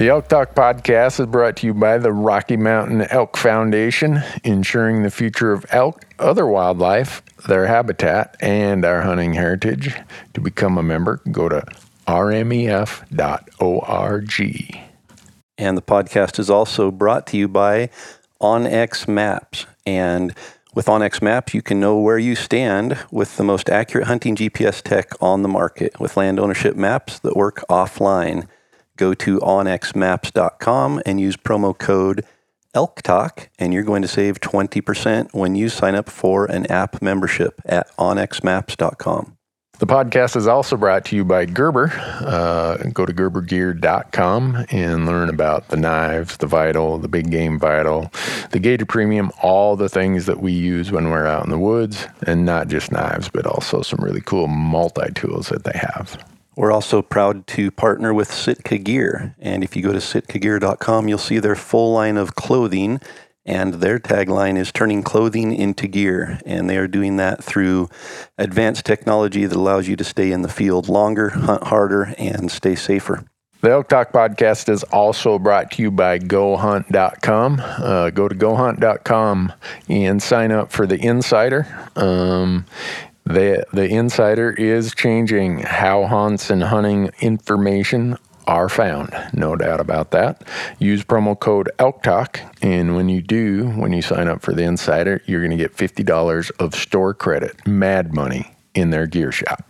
The Elk Talk podcast is brought to you by the Rocky Mountain Elk Foundation, ensuring the future of elk, other wildlife, their habitat, and our hunting heritage. To become a member, go to rmef.org. And the podcast is also brought to you by OnX Maps. And with OnX Maps, you can know where you stand with the most accurate hunting GPS tech on the market with land ownership maps that work offline. Go to onxmaps.com and use promo code ELKTALK, and you're going to save 20% when you sign up for an app membership at onxmaps.com. The podcast is also brought to you by Gerber. Uh, go to gerbergear.com and learn about the knives, the Vital, the Big Game Vital, the Gator Premium, all the things that we use when we're out in the woods, and not just knives, but also some really cool multi tools that they have. We're also proud to partner with Sitka Gear. And if you go to sitkagear.com, you'll see their full line of clothing. And their tagline is turning clothing into gear. And they are doing that through advanced technology that allows you to stay in the field longer, hunt harder, and stay safer. The Elk Talk podcast is also brought to you by GoHunt.com. Uh, go to GoHunt.com and sign up for the Insider. Um, the the Insider is changing how hunts and hunting information are found. No doubt about that. Use promo code Elk Talk, and when you do, when you sign up for the Insider, you're going to get fifty dollars of store credit, mad money, in their gear shop.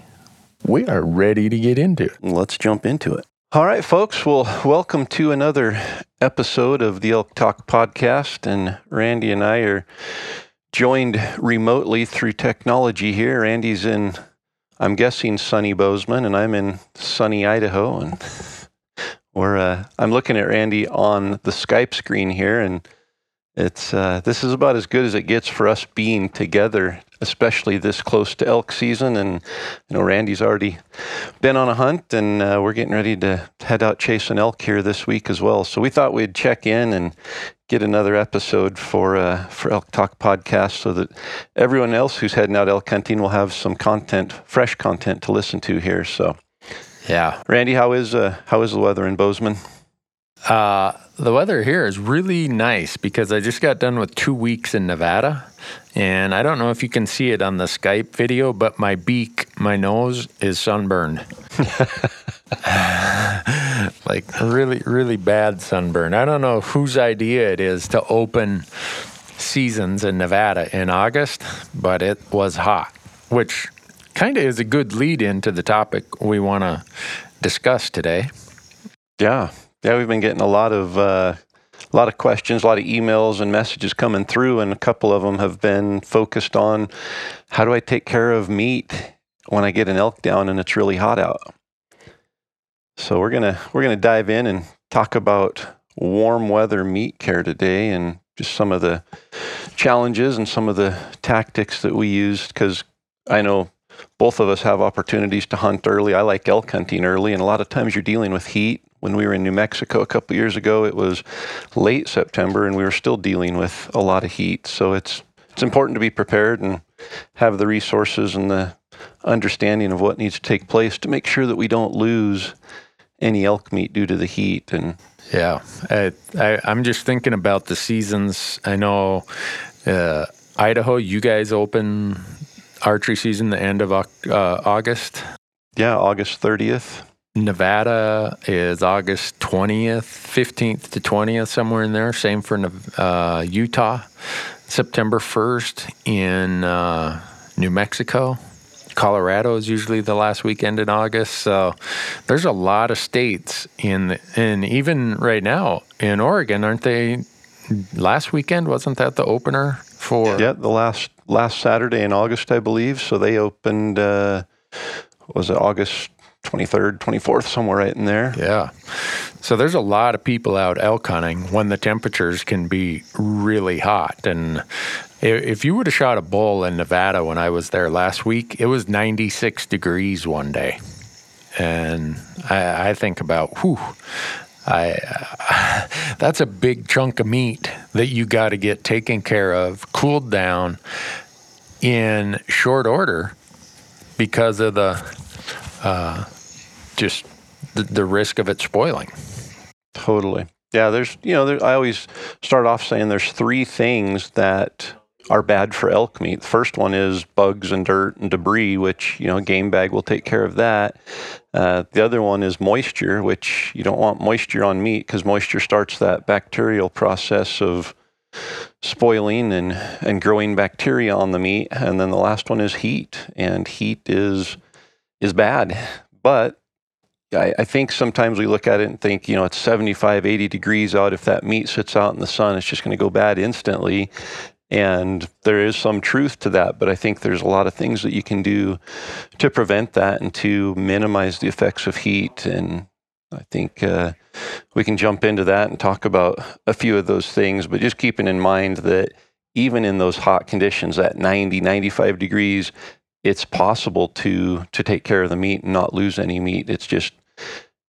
we are ready to get into it. Let's jump into it. All right, folks. Well, welcome to another episode of the Elk Talk podcast. And Randy and I are joined remotely through technology here. Randy's in, I'm guessing, sunny Bozeman, and I'm in sunny Idaho. And we're, uh, I'm looking at Randy on the Skype screen here, and it's uh, this is about as good as it gets for us being together, especially this close to elk season. And you know, Randy's already been on a hunt, and uh, we're getting ready to head out chasing elk here this week as well. So we thought we'd check in and get another episode for uh, for Elk Talk podcast, so that everyone else who's heading out elk hunting will have some content, fresh content to listen to here. So, Yeah. Randy, how is uh, how is the weather in Bozeman? Uh, the weather here is really nice because I just got done with two weeks in Nevada. And I don't know if you can see it on the Skype video, but my beak, my nose is sunburned. like really, really bad sunburn. I don't know whose idea it is to open seasons in Nevada in August, but it was hot, which kind of is a good lead into the topic we want to discuss today. Yeah, yeah, we've been getting a lot of uh, a lot of questions, a lot of emails and messages coming through, and a couple of them have been focused on how do I take care of meat when I get an elk down and it's really hot out. So we're gonna we're gonna dive in and talk about warm weather meat care today and just some of the challenges and some of the tactics that we used because I know both of us have opportunities to hunt early. I like elk hunting early, and a lot of times you're dealing with heat. When we were in New Mexico a couple years ago, it was late September, and we were still dealing with a lot of heat. So it's it's important to be prepared and have the resources and the understanding of what needs to take place to make sure that we don't lose any elk meat due to the heat and yeah I, I i'm just thinking about the seasons i know uh, idaho you guys open archery season the end of uh, August. Yeah, August 30th. Nevada is August 20th, 15th to 20th, somewhere in there. Same for uh, Utah. September 1st in uh, New Mexico. Colorado is usually the last weekend in August. So there's a lot of states in, and even right now in Oregon, aren't they? Last weekend wasn't that the opener for? Yeah, the last last Saturday in August, I believe. So they opened, uh, was it August 23rd, 24th, somewhere right in there. Yeah. So there's a lot of people out elk hunting when the temperatures can be really hot. And if you would have shot a bull in Nevada when I was there last week, it was 96 degrees one day. And I, I think about, whew, I, uh, that's a big chunk of meat that you got to get taken care of, cooled down in short order because of the uh, just the, the, risk of it spoiling. Totally. Yeah, there's, you know, there, I always start off saying there's three things that are bad for elk meat. The first one is bugs and dirt and debris, which, you know, game bag will take care of that. Uh, the other one is moisture, which you don't want moisture on meat because moisture starts that bacterial process of spoiling and, and growing bacteria on the meat. And then the last one is heat, and heat is is bad. But I, I, think sometimes we look at it and think, you know, it's 75, 80 degrees out. If that meat sits out in the sun, it's just going to go bad instantly. And there is some truth to that, but I think there's a lot of things that you can do to prevent that and to minimize the effects of heat. And I think uh, we can jump into that and talk about a few of those things, but just keeping in mind that even in those hot conditions at 90, 95 degrees, it's possible to to take care of the meat and not lose any meat. It's just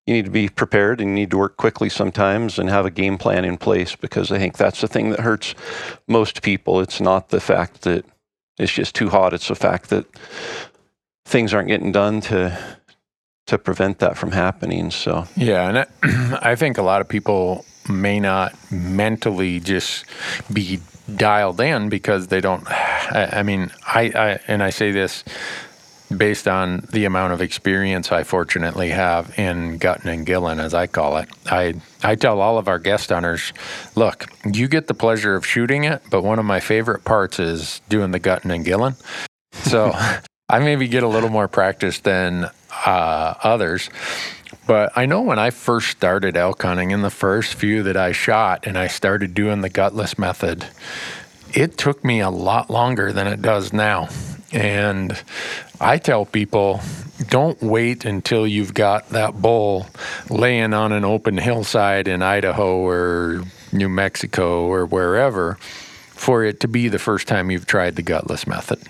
you need to be prepared and you need to work quickly sometimes and have a game plan in place because I think that's the thing that hurts most people. It's not the fact that it's just too hot, it's the fact that things aren't getting done to to prevent that from happening. So yeah, and I, I think a lot of people may not mentally just be dialed in because they don't. I, I mean, I, I and I say this based on the amount of experience I fortunately have in gutting and gilling, as I call it. I, I tell all of our guest hunters, look, you get the pleasure of shooting it, but one of my favorite parts is doing the gutting and gilling. So I maybe get a little more practice than uh, others. But I know when I first started elk hunting, in the first few that I shot, and I started doing the gutless method, it took me a lot longer than it does now. And I tell people don't wait until you've got that bull laying on an open hillside in Idaho or New Mexico or wherever for it to be the first time you've tried the gutless method.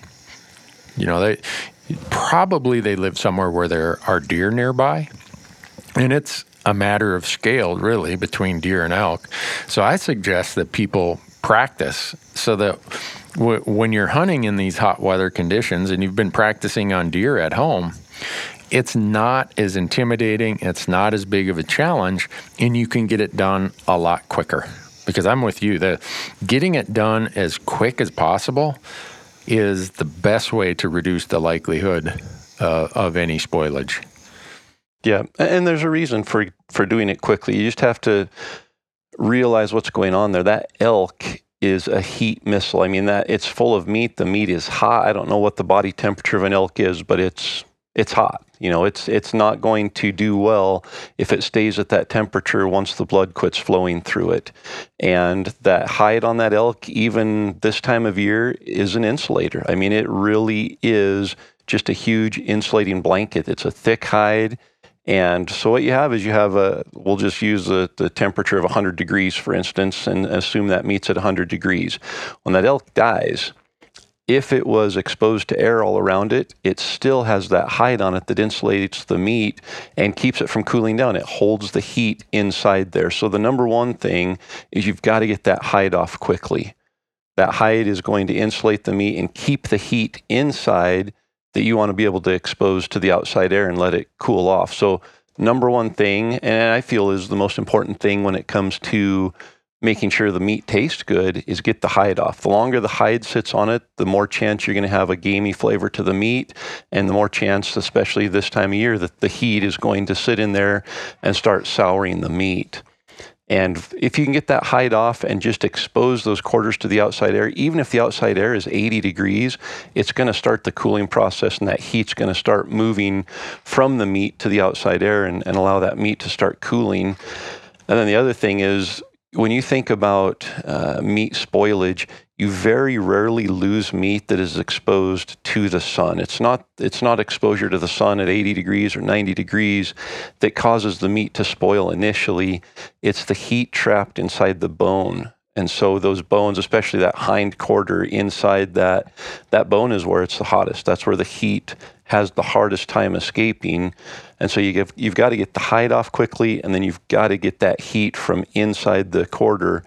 You know, they probably they live somewhere where there are deer nearby. And it's a matter of scale, really, between deer and elk. So I suggest that people practice so that w- when you're hunting in these hot weather conditions and you've been practicing on deer at home, it's not as intimidating, it's not as big of a challenge, and you can get it done a lot quicker. Because I'm with you, the getting it done as quick as possible is the best way to reduce the likelihood uh, of any spoilage. Yeah, and there's a reason for for doing it quickly. You just have to realize what's going on there. That elk is a heat missile. I mean that it's full of meat. The meat is hot. I don't know what the body temperature of an elk is, but it's it's hot. You know, it's it's not going to do well if it stays at that temperature once the blood quits flowing through it. And that hide on that elk, even this time of year, is an insulator. I mean, it really is just a huge insulating blanket. It's a thick hide And so what you have is you have a, we'll just use the, the temperature of 100 degrees, for instance, and assume that meets at 100 degrees. When that elk dies, if it was exposed to air all around it, it still has that hide on it that insulates the meat and keeps it from cooling down. It holds the heat inside there. So the number one thing is you've got to get that hide off quickly. That hide is going to insulate the meat and keep the heat inside that you want to be able to expose to the outside air and let it cool off. So number one thing, and I feel is the most important thing when it comes to making sure the meat tastes good is get the hide off. The longer the hide sits on it, the more chance you're going to have a gamey flavor to the meat, and the more chance, especially this time of year, that the heat is going to sit in there and start souring the meat. And if you can get that hide off and just expose those quarters to the outside air, even if the outside air is 80 degrees, it's going to start the cooling process and that heat's going to start moving from the meat to the outside air and, and allow that meat to start cooling. And then the other thing is when you think about uh, meat spoilage, you very rarely lose meat that is exposed to the sun. It's not it's not exposure to the sun at 80 degrees or 90 degrees that causes the meat to spoil initially. It's the heat trapped inside the bone. And so those bones, especially that hind quarter inside that that bone is where it's the hottest. That's where the heat has the hardest time escaping. And so you give, you've got to get the hide off quickly, and then you've got to get that heat from inside the quarter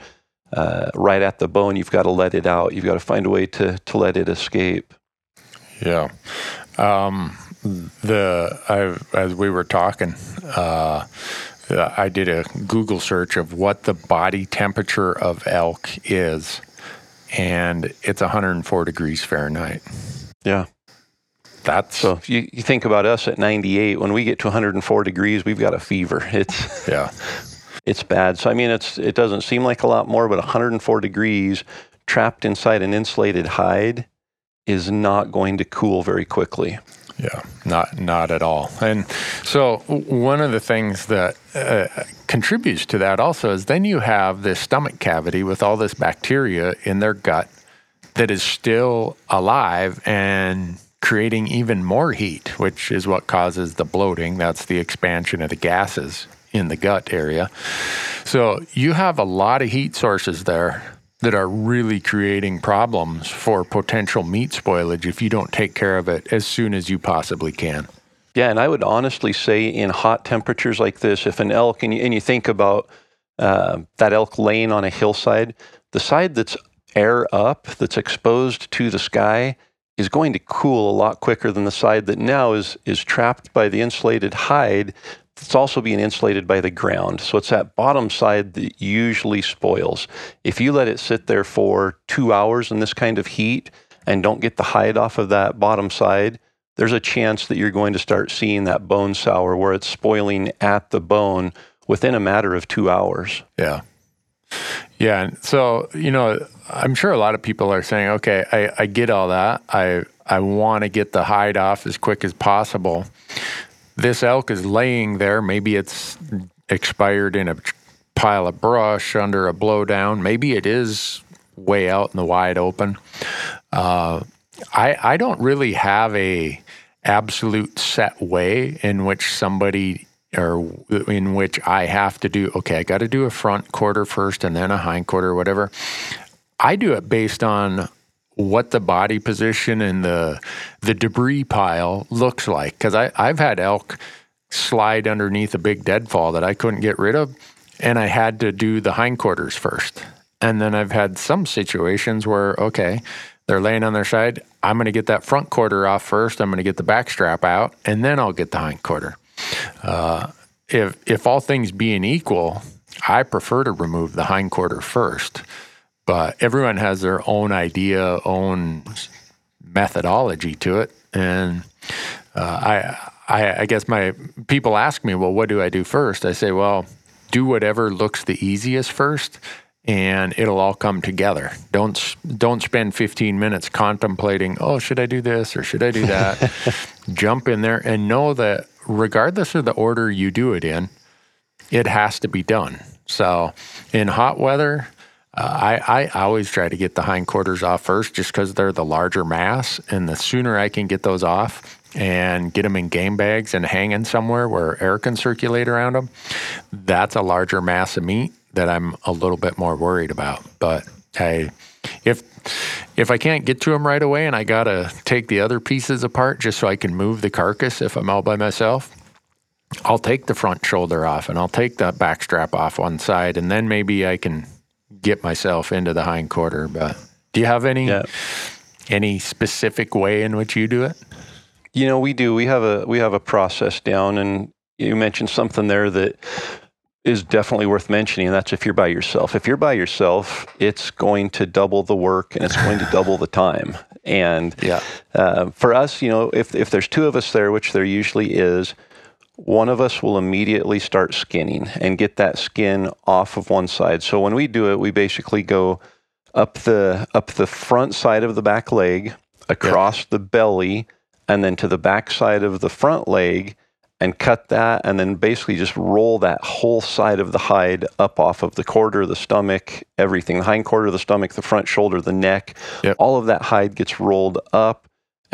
uh, right at the bone. You've got to let it out. You've got to find a way to, to let it escape. Yeah. Um, the I, as we were talking, uh, I did a Google search of what the body temperature of elk is, and it's 104 degrees Fahrenheit. Yeah. That's so you, you think about us at 98 when we get to 104 degrees we've got a fever. It's yeah. it's bad. So i mean it's it doesn't seem like a lot more but 104 degrees trapped inside an insulated hide is not going to cool very quickly. Yeah not not at all. And so one of the things that uh, contributes to that also is then you have this stomach cavity with all this bacteria in their gut that is still alive and creating even more heat, which is what causes the bloating. That's the expansion of the gases in the gut area. So you have a lot of heat sources there that are really creating problems for potential meat spoilage if you don't take care of it as soon as you possibly can. Yeah, and I would honestly say in hot temperatures like this, if an elk, and you, and you think about uh, that elk laying on a hillside, the side that's air up, that's exposed to the sky, is going to cool a lot quicker than the side that now is is trapped by the insulated hide it's also being insulated by the ground. So it's that bottom side that usually spoils. If you let it sit there for two hours in this kind of heat and don't get the hide off of that bottom side, there's a chance that you're going to start seeing that bone sour where it's spoiling at the bone within a matter of two hours. Yeah. Yeah. So, you know, I'm sure a lot of people are saying, okay, I, I get all that. I, I want to get the hide off as quick as possible. This elk is laying there. Maybe it's expired in a pile of brush under a blowdown. Maybe it is way out in the wide open. Uh, I, I don't really have a absolute set way in which somebody or in which I have to do, okay, I got to do a front quarter first and then a hind quarter, whatever. I do it based on what the body position and the the debris pile looks like because I I've had elk slide underneath a big deadfall that I couldn't get rid of, and I had to do the hindquarters first. And then I've had some situations where okay, they're laying on their side. I'm going to get that front quarter off first. I'm going to get the back strap out, and then I'll get the hind quarter. Uh, if if all things being equal, I prefer to remove the hind quarter first. But everyone has their own idea, own methodology to it, and uh, I, I I guess my people ask me, well, what do I do first? I say, well, do whatever looks the easiest first, and it'll all come together. Don't don't spend 15 minutes contemplating, oh, should I do this or should I do that? Jump in there and know that regardless of the order you do it in, it has to be done. So in hot weather, uh, I, I always try to get the hindquarters off first just because they're the larger mass. And the sooner I can get those off, and get them in game bags and hanging somewhere where air can circulate around them, that's a larger mass of meat that I'm a little bit more worried about. But I, if if I can't get to them right away and I gotta take the other pieces apart just so I can move the carcass if I'm all by myself, I'll take the front shoulder off and I'll take the back strap off one side and then maybe I can get myself into the hind quarter. But do you have any yeah. any specific way in which you do it? You know, we do. We have a we have a process down, and you mentioned something there that is definitely worth mentioning. And that's if you're by yourself. If you're by yourself, it's going to double the work and it's going to double the time. And yeah. Uh, for us, you know, if if there's two of us there, which there usually is, one of us will immediately start skinning and get that skin off of one side. So when we do it, we basically go up the up the front side of the back leg, across the belly, and then to the back side of the front leg and cut that and then basically just roll that whole side of the hide up off of the quarter, the stomach, everything. The hind quarter, the stomach, the front shoulder, the neck. Yep. All of that hide gets rolled up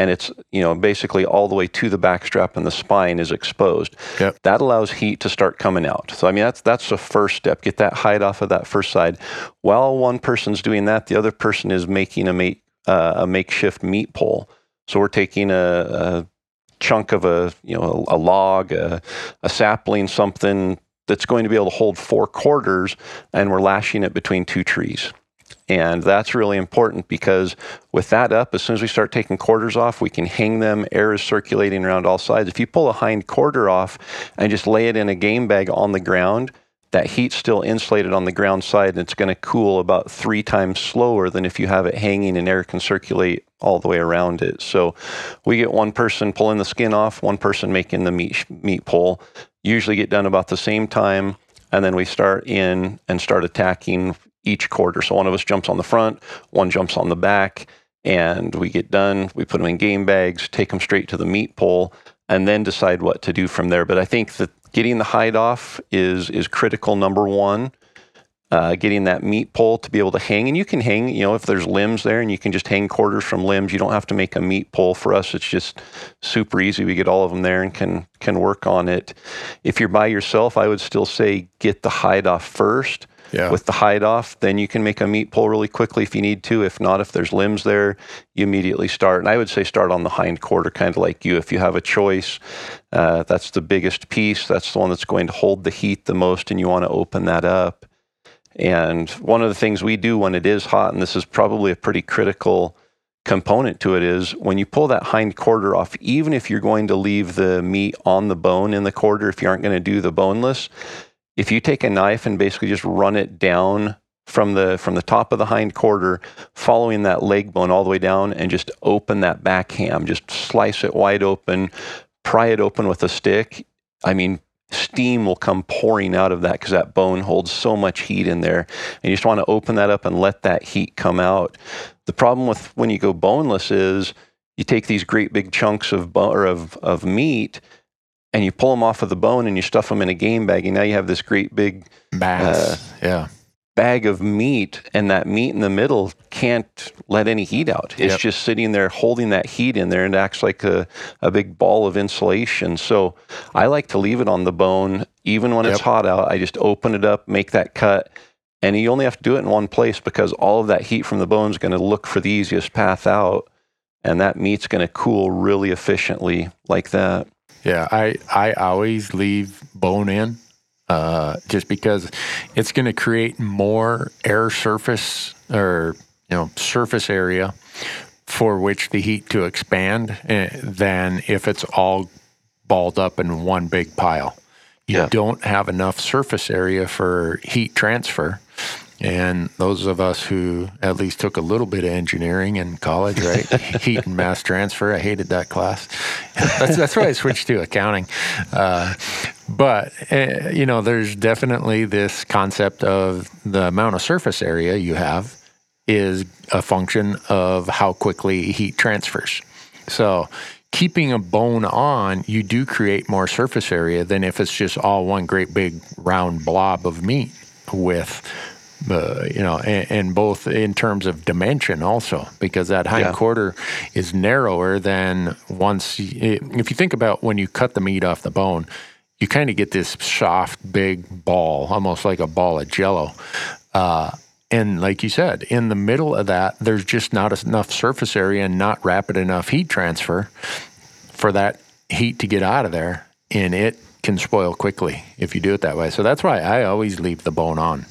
and it's you know basically all the way to the backstrap and the spine is exposed. Yep. That allows heat to start coming out. So I mean that's that's the first step. Get that hide off of that first side. While one person's doing that, the other person is making a make uh, a makeshift meat pole. So we're taking a, a chunk of a you know a, a log, a, a sapling, something that's going to be able to hold four quarters, and we're lashing it between two trees. And that's really important because with that up, as soon as we start taking quarters off, we can hang them. Air is circulating around all sides. If you pull a hind quarter off and just lay it in a game bag on the ground, that heat's still insulated on the ground side and it's going to cool about three times slower than if you have it hanging and air can circulate all the way around it. So we get one person pulling the skin off, one person making the meat, meat pull, usually get done about the same time. And then we start in and start attacking each quarter. So one of us jumps on the front, one jumps on the back, and we get done. We put them in game bags, take them straight to the meat pole, and then decide what to do from there. But I think that getting the hide off is is critical. Number one. Uh, getting that meat pole to be able to hang, and you can hang, you know, if there's limbs there, and you can just hang quarters from limbs. You don't have to make a meat pole for us. It's just super easy. We get all of them there and can can work on it. If you're by yourself, I would still say get the hide off first yeah. with the hide off. Then you can make a meat pull really quickly if you need to. If not, if there's limbs there, you immediately start. And I would say start on the hind quarter, kind of like you. If you have a choice, uh, that's the biggest piece. That's the one that's going to hold the heat the most, and you want to open that up. And one of the things we do when it is hot, and this is probably a pretty critical component to it is when you pull that hind quarter off, even if you're going to leave the meat on the bone in the quarter, if you aren't going to do the boneless, if you take a knife and basically just run it down from the from the top of the hind quarter, following that leg bone all the way down, and just open that back ham, just slice it wide open, pry it open with a stick. I mean, steam will come pouring out of that because that bone holds so much heat in there. And you just want to open that up and let that heat come out. The problem with when you go boneless is you take these great big chunks of bone or of, of meat and you pull them off of the bone and you stuff them in a game bag, and now you have this great big mass, uh, yeah, bag of meat, and that meat in the middle can't let any heat out. It's yep. just sitting there holding that heat in there, and acts like a, a big ball of insulation. So I like to leave it on the bone, even when yep. it's hot out. I just open it up, make that cut. And you only have to do it in one place because all of that heat from the bone is going to look for the easiest path out. And that meat's going to cool really efficiently like that. Yeah, I I always leave bone in, uh, just because it's going to create more air surface or you know surface area for which the heat to expand eh, than if it's all balled up in one big pile. You yeah. don't have enough surface area for heat transfer. And those of us who at least took a little bit of engineering in college, right? Heat and mass transfer. I hated that class. that's, that's why I switched to accounting. Uh, but, uh, you know, there's definitely this concept of the amount of surface area you have is a function of how quickly heat transfers. So, keeping a bone on, you do create more surface area than if it's just all one great big round blob of meat with uh, you know, and, and, both in terms of dimension also, because that hind yeah. quarter is narrower than once. You, if you think about when you cut the meat off the bone, you kind of get this soft, big ball, almost like a ball of jello. Uh, and like you said, in the middle of that, there's just not enough surface area and not rapid enough heat transfer for that heat to get out of there. And it can spoil quickly if you do it that way. So that's why I always leave the bone on.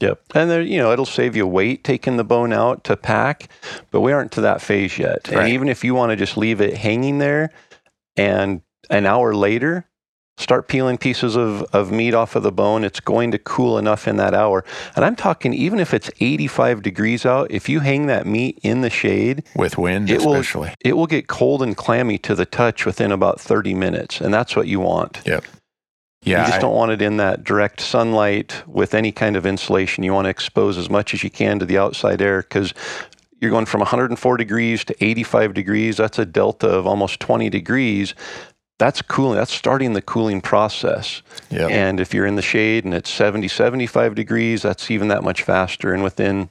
Yep. And there, you know, it'll save you weight taking the bone out to pack, but we aren't to that phase yet. Right. And even if you want to just leave it hanging there and an hour later, start peeling pieces of, of meat off of the bone, it's going to cool enough in that hour. And I'm talking even if it's 85 degrees out, if you hang that meat in the shade with wind, it especially, will, it will get cold and clammy to the touch within about 30 minutes. And that's what you want. Yep. Yeah, you just I, don't want it in that direct sunlight with any kind of insulation. You want to expose as much as you can to the outside air because you're going from 104 degrees to 85 degrees. That's a delta of almost 20 degrees that's cooling that's starting the cooling process yep. and if you're in the shade and it's 70 75 degrees that's even that much faster and within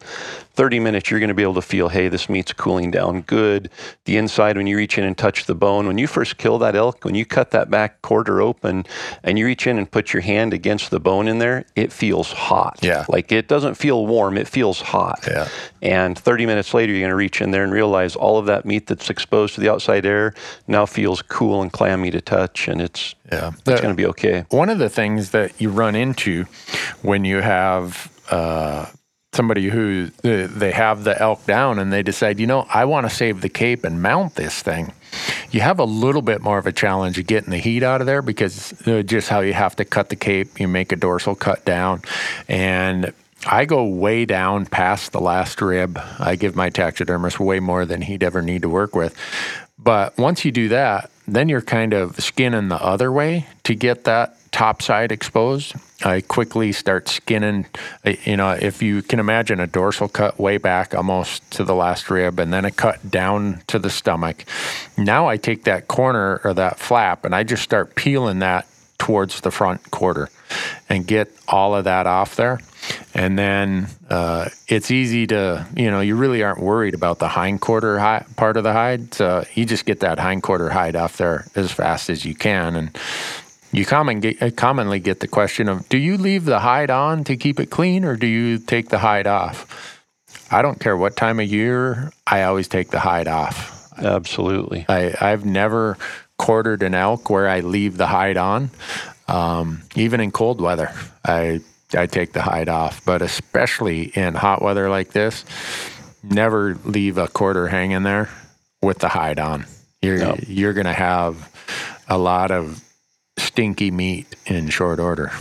30 minutes you're going to be able to feel hey this meat's cooling down good. The inside when you reach in and touch the bone when you first kill that elk when you cut that back quarter open and you reach in and put your hand against the bone in there it feels hot. Yeah. Like it doesn't feel warm it feels hot. Yeah. And 30 minutes later you're going to reach in there and realize all of that meat that's exposed to the outside air now feels cool and clammy to touch, and it's yeah, it's going to be okay. One of the things that you run into when you have uh, somebody who uh, they have the elk down and they decide, you know, I want to save the cape and mount this thing. You have a little bit more of a challenge of getting the heat out of there because uh, just how you have to cut the cape, you make a dorsal cut down, and I go way down past the last rib. I give my taxidermist way more than he'd ever need to work with. But once you do that, then you're kind of skinning the other way to get that top side exposed. I quickly start skinning, uh, you know, if you can imagine a dorsal cut way back almost to the last rib and then a cut down to the stomach. Now I take that corner or that flap and I just start peeling that towards the front quarter and get all of that off there. And then uh, it's easy to, you know, you really aren't worried about the hind quarter part of the hide. So you just get that hind quarter hide off there as fast as you can. And you common get, uh, commonly get the question of do you leave the hide on to keep it clean or do you take the hide off? I don't care what time of year, I always take the hide off. Absolutely. I, I've never quartered an elk where I leave the hide on. Um, even in cold weather, I I take the hide off, but especially in hot weather like this, never leave a quarter hanging there with the hide on. You're you're going to have a lot of stinky meat in short order.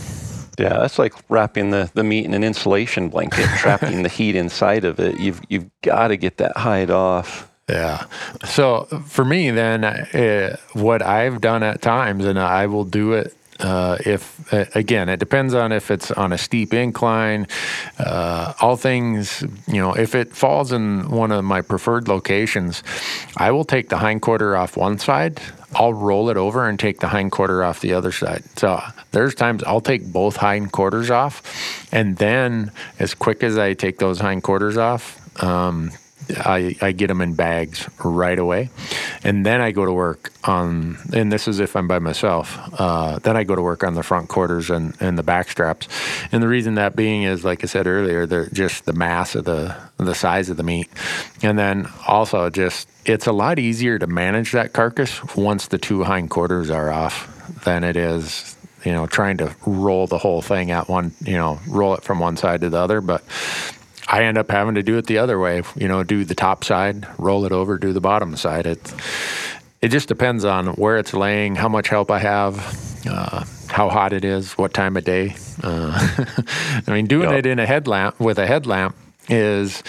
Yeah, that's like wrapping the, the meat in an insulation blanket, trapping the heat inside of it. You've you've got to get that hide off. Yeah. So for me, then, uh, what I've done at times, and I will do it uh, if uh, again, it depends on if it's on a steep incline. Uh, all things, you know, if it falls in one of my preferred locations, I will take the hind quarter off one side. I'll roll it over and take the hind quarter off the other side. So there's times I'll take both hind quarters off, and then as quick as I take those hind quarters off, um, I, I get them in bags right away. And then I go to work on, and this is if I'm by myself, uh, then I go to work on the front quarters and, and the back straps. And the reason that being is, like I said earlier, they're just the mass of the, the size of the meat. And then also just, it's a lot easier to manage that carcass once the two hind quarters are off than it is you know, trying to roll the whole thing at one, you know, roll it from one side to the other. But I end up having to do it the other way. You know, do the top side, roll it over, do the bottom side. It it just depends on where it's laying, how much help I have, uh, how hot it is, what time of day. Uh, I mean, doing yep. it in a headlamp with a headlamp is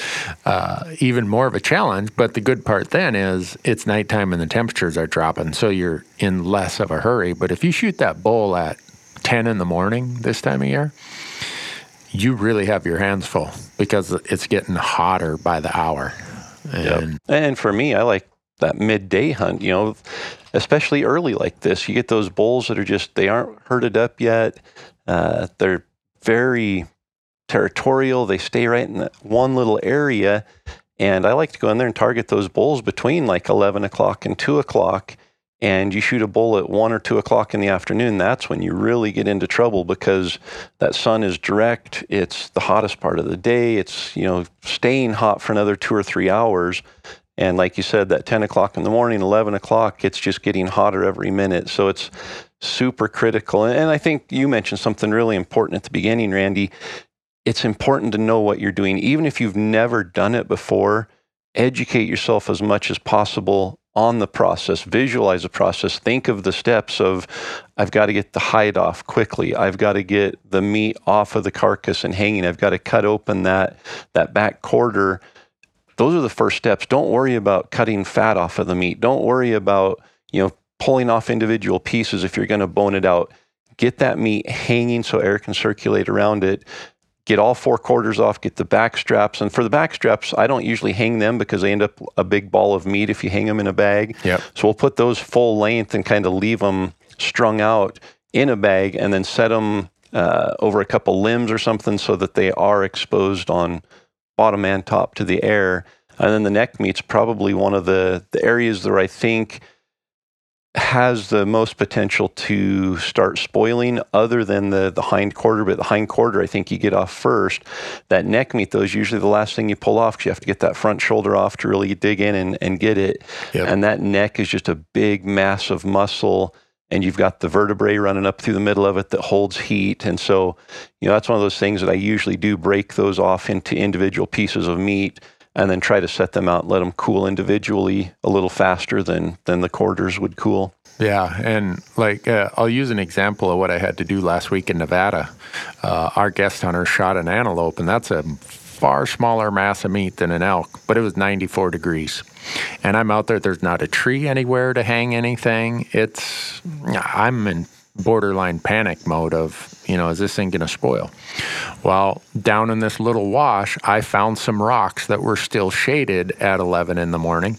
uh, even more of a challenge. But the good part then is it's nighttime and the temperatures are dropping, so you're in less of a hurry. But if you shoot that bull at 10 in the morning this time of year, you really have your hands full because it's getting hotter by the hour. And, yep. and for me, I like that midday hunt, you know, especially early like this. You get those bulls that are just, they aren't herded up yet. Uh, they're very territorial. They stay right in that one little area. And I like to go in there and target those bulls between like 11 o'clock and 2 o'clock. And you shoot a bull at 1 or 2 o'clock in the afternoon, that's when you really get into trouble because that sun is direct. It's the hottest part of the day. It's, you know, staying hot for another two or three hours. And like you said, that 10 o'clock in the morning, 11 o'clock, it's just getting hotter every minute. So it's super critical. And I think you mentioned something really important at the beginning, Randy. It's important to know what you're doing. Even if you've never done it before, educate yourself as much as possible on the process, visualize the process, think of the steps of I've got to get the hide off quickly. I've got to get the meat off of the carcass and hanging. I've got to cut open that that back quarter. Those are the first steps. Don't worry about cutting fat off of the meat. Don't worry about, you know, pulling off individual pieces if you're going to bone it out. Get that meat hanging so air can circulate around it. Get all four quarters off, get the back straps. And for the back straps, I don't usually hang them because they end up a big ball of meat if you hang them in a bag. Yep. So we'll put those full length and kind of leave them strung out in a bag and then set them uh, over a couple limbs or something so that they are exposed on bottom and top to the air. And then the neck meat's probably one of the, the areas that I think – has the most potential to start spoiling other than the, the hind quarter, but the hind quarter I think you get off first. That neck meat though is usually the last thing you pull off because you have to get that front shoulder off to really dig in and, and get it. Yep. And that neck is just a big mass of muscle and you've got the vertebrae running up through the middle of it that holds heat. And so, you know, that's one of those things that I usually do break those off into individual pieces of meat and then try to set them out let them cool individually a little faster than than the quarters would cool. Yeah, and like uh, I'll use an example of what I had to do last week in Nevada. Uh, our guest hunter shot an antelope, and that's a far smaller mass of meat than an elk, but it was 94 degrees. And I'm out there, there's not a tree anywhere to hang anything. It's, I'm in borderline panic mode of, you know, is this thing going to spoil? Well, down in this little wash, I found some rocks that were still shaded at 11 in the morning.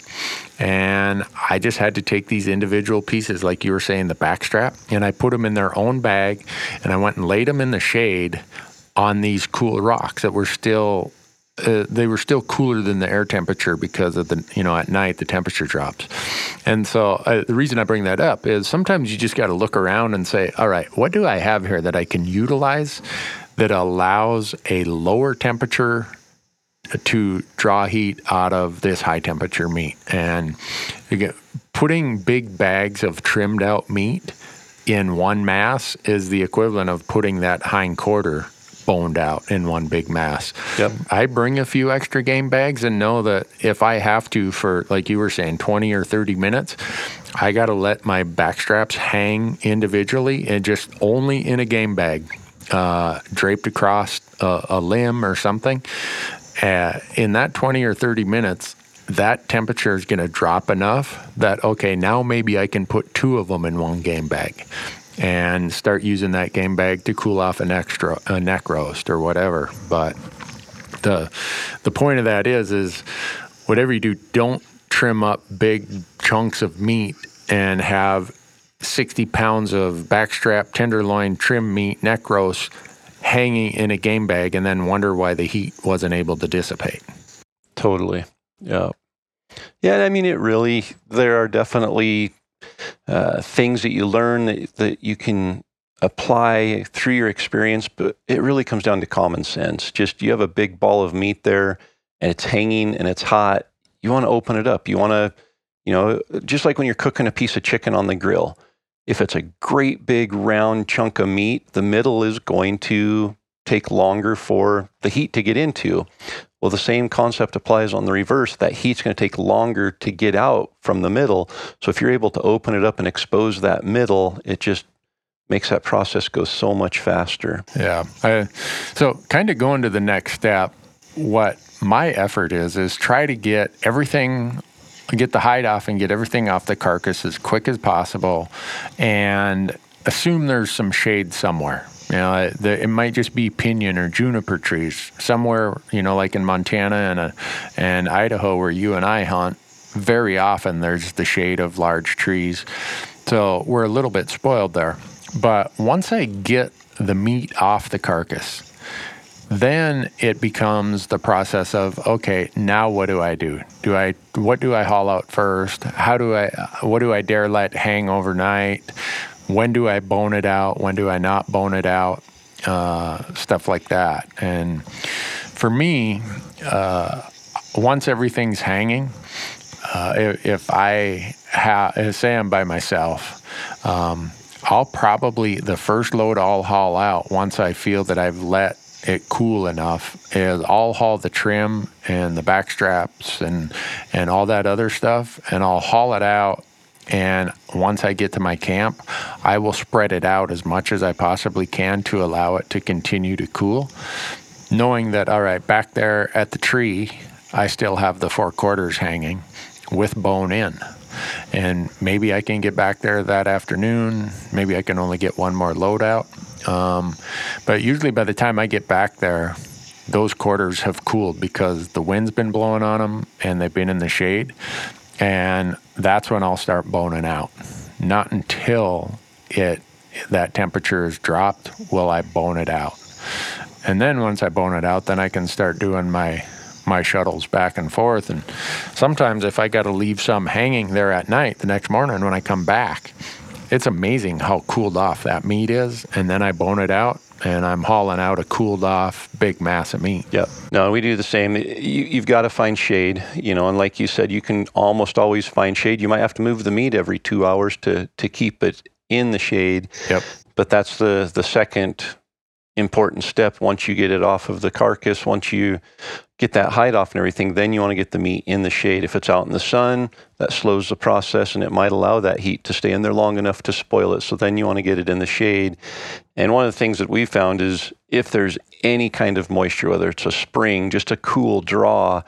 And I just had to take these individual pieces, like you were saying, the backstrap, and I put them in their own bag and I went and laid them in the shade on these cool rocks that were still uh, they were still cooler than the air temperature because of the you know at night the temperature drops and so uh, the reason i bring that up is sometimes you just got to look around and say all right what do i have here that i can utilize that allows a lower temperature to draw heat out of this high temperature meat and again, putting big bags of trimmed out meat in one mass is the equivalent of putting that hind quarter boned out in one big mass. Yep. I bring a few extra game bags and know that if I have to for like you were saying 20 or 30 minutes, I got to let my back straps hang individually and just only in a game bag. Uh, draped across a, a, limb or something. Uh, in that 20 or 30 minutes, that temperature is going to drop enough that, okay, now maybe I can put two of them in one game bag and start using that game bag to cool off an extra a neck roast or whatever. But the the point of that is is whatever you do, don't trim up big chunks of meat and have 60 pounds of backstrap tenderloin trim meat neck roast hanging in a game bag and then wonder why the heat wasn't able to dissipate. Totally. Yeah. Yeah, I mean, it really, there are definitely uh, things that you learn that, that you can apply through your experience, but it really comes down to common sense. Just you have a big ball of meat there and it's hanging and it's hot. You want to open it up. You want to, you know, just like when you're cooking a piece of chicken on the grill. If it's a great big round chunk of meat, the middle is going to take longer for the heat to get into. Well, the same concept applies on the reverse. That heat's going to take longer to get out from the middle. So if you're able to open it up and expose that middle, it just makes that process go so much faster. Yeah. I, so kind of going to the next step, what my effort is is try to get everything get the hide off and get everything off the carcass as quick as possible and assume there's some shade somewhere you know, the, it might just be pinyon or juniper trees somewhere. You know, like in Montana and a, and Idaho, where you and I hunt. Very often, there's the shade of large trees, so we're a little bit spoiled there. But once I get the meat off the carcass, then it becomes the process of okay now what do i do? Do i what do i haul out first? How do i what do i dare let hang overnight? When do i bone it out? When do i not bone it out? Uh, stuff like that. And for me uh, once everything's hanging uh, if, i have say i'm by myself um, i'll probably the first load i'll haul out once i feel that i've let it cool enough is I'll haul the trim and the back straps and and all that other stuff and I'll haul it out and once I get to my camp, I will spread it out as much as I possibly can to allow it to continue to cool. Knowing that, all right, back there at the tree, I still have the four quarters hanging with bone in. And maybe I can get back there that afternoon. Maybe I can only get one more load out. Um, but usually by the time I get back there, those quarters have cooled because the wind's been blowing on them and they've been in the shade. And that's when I'll start boning out. Not until it that temperature is dropped will I bone it out. And then once I bone it out, then I can start doing my my shuttles back and forth. And sometimes if I got to leave some hanging there at night, the next morning when I come back, it's amazing how cooled off that meat is. And then I bone it out and I'm hauling out a cooled off big mass of meat. Yep. No, we do the same. You, have got to find shade, you know, and like you said, you can almost always find shade. You might have to move the meat every two hours to, to keep it in the shade. Yep. But that's the, the second important step once you get it off of the carcass, once you get that hide off and everything, then you want to get the meat in the shade. If it's out in the sun, that slows the process and it might allow that heat to stay in there long enough to spoil it. So then you want to get it in the shade. And one of the things that we found is if there's any kind of moisture, whether it's a spring, just a cool draw,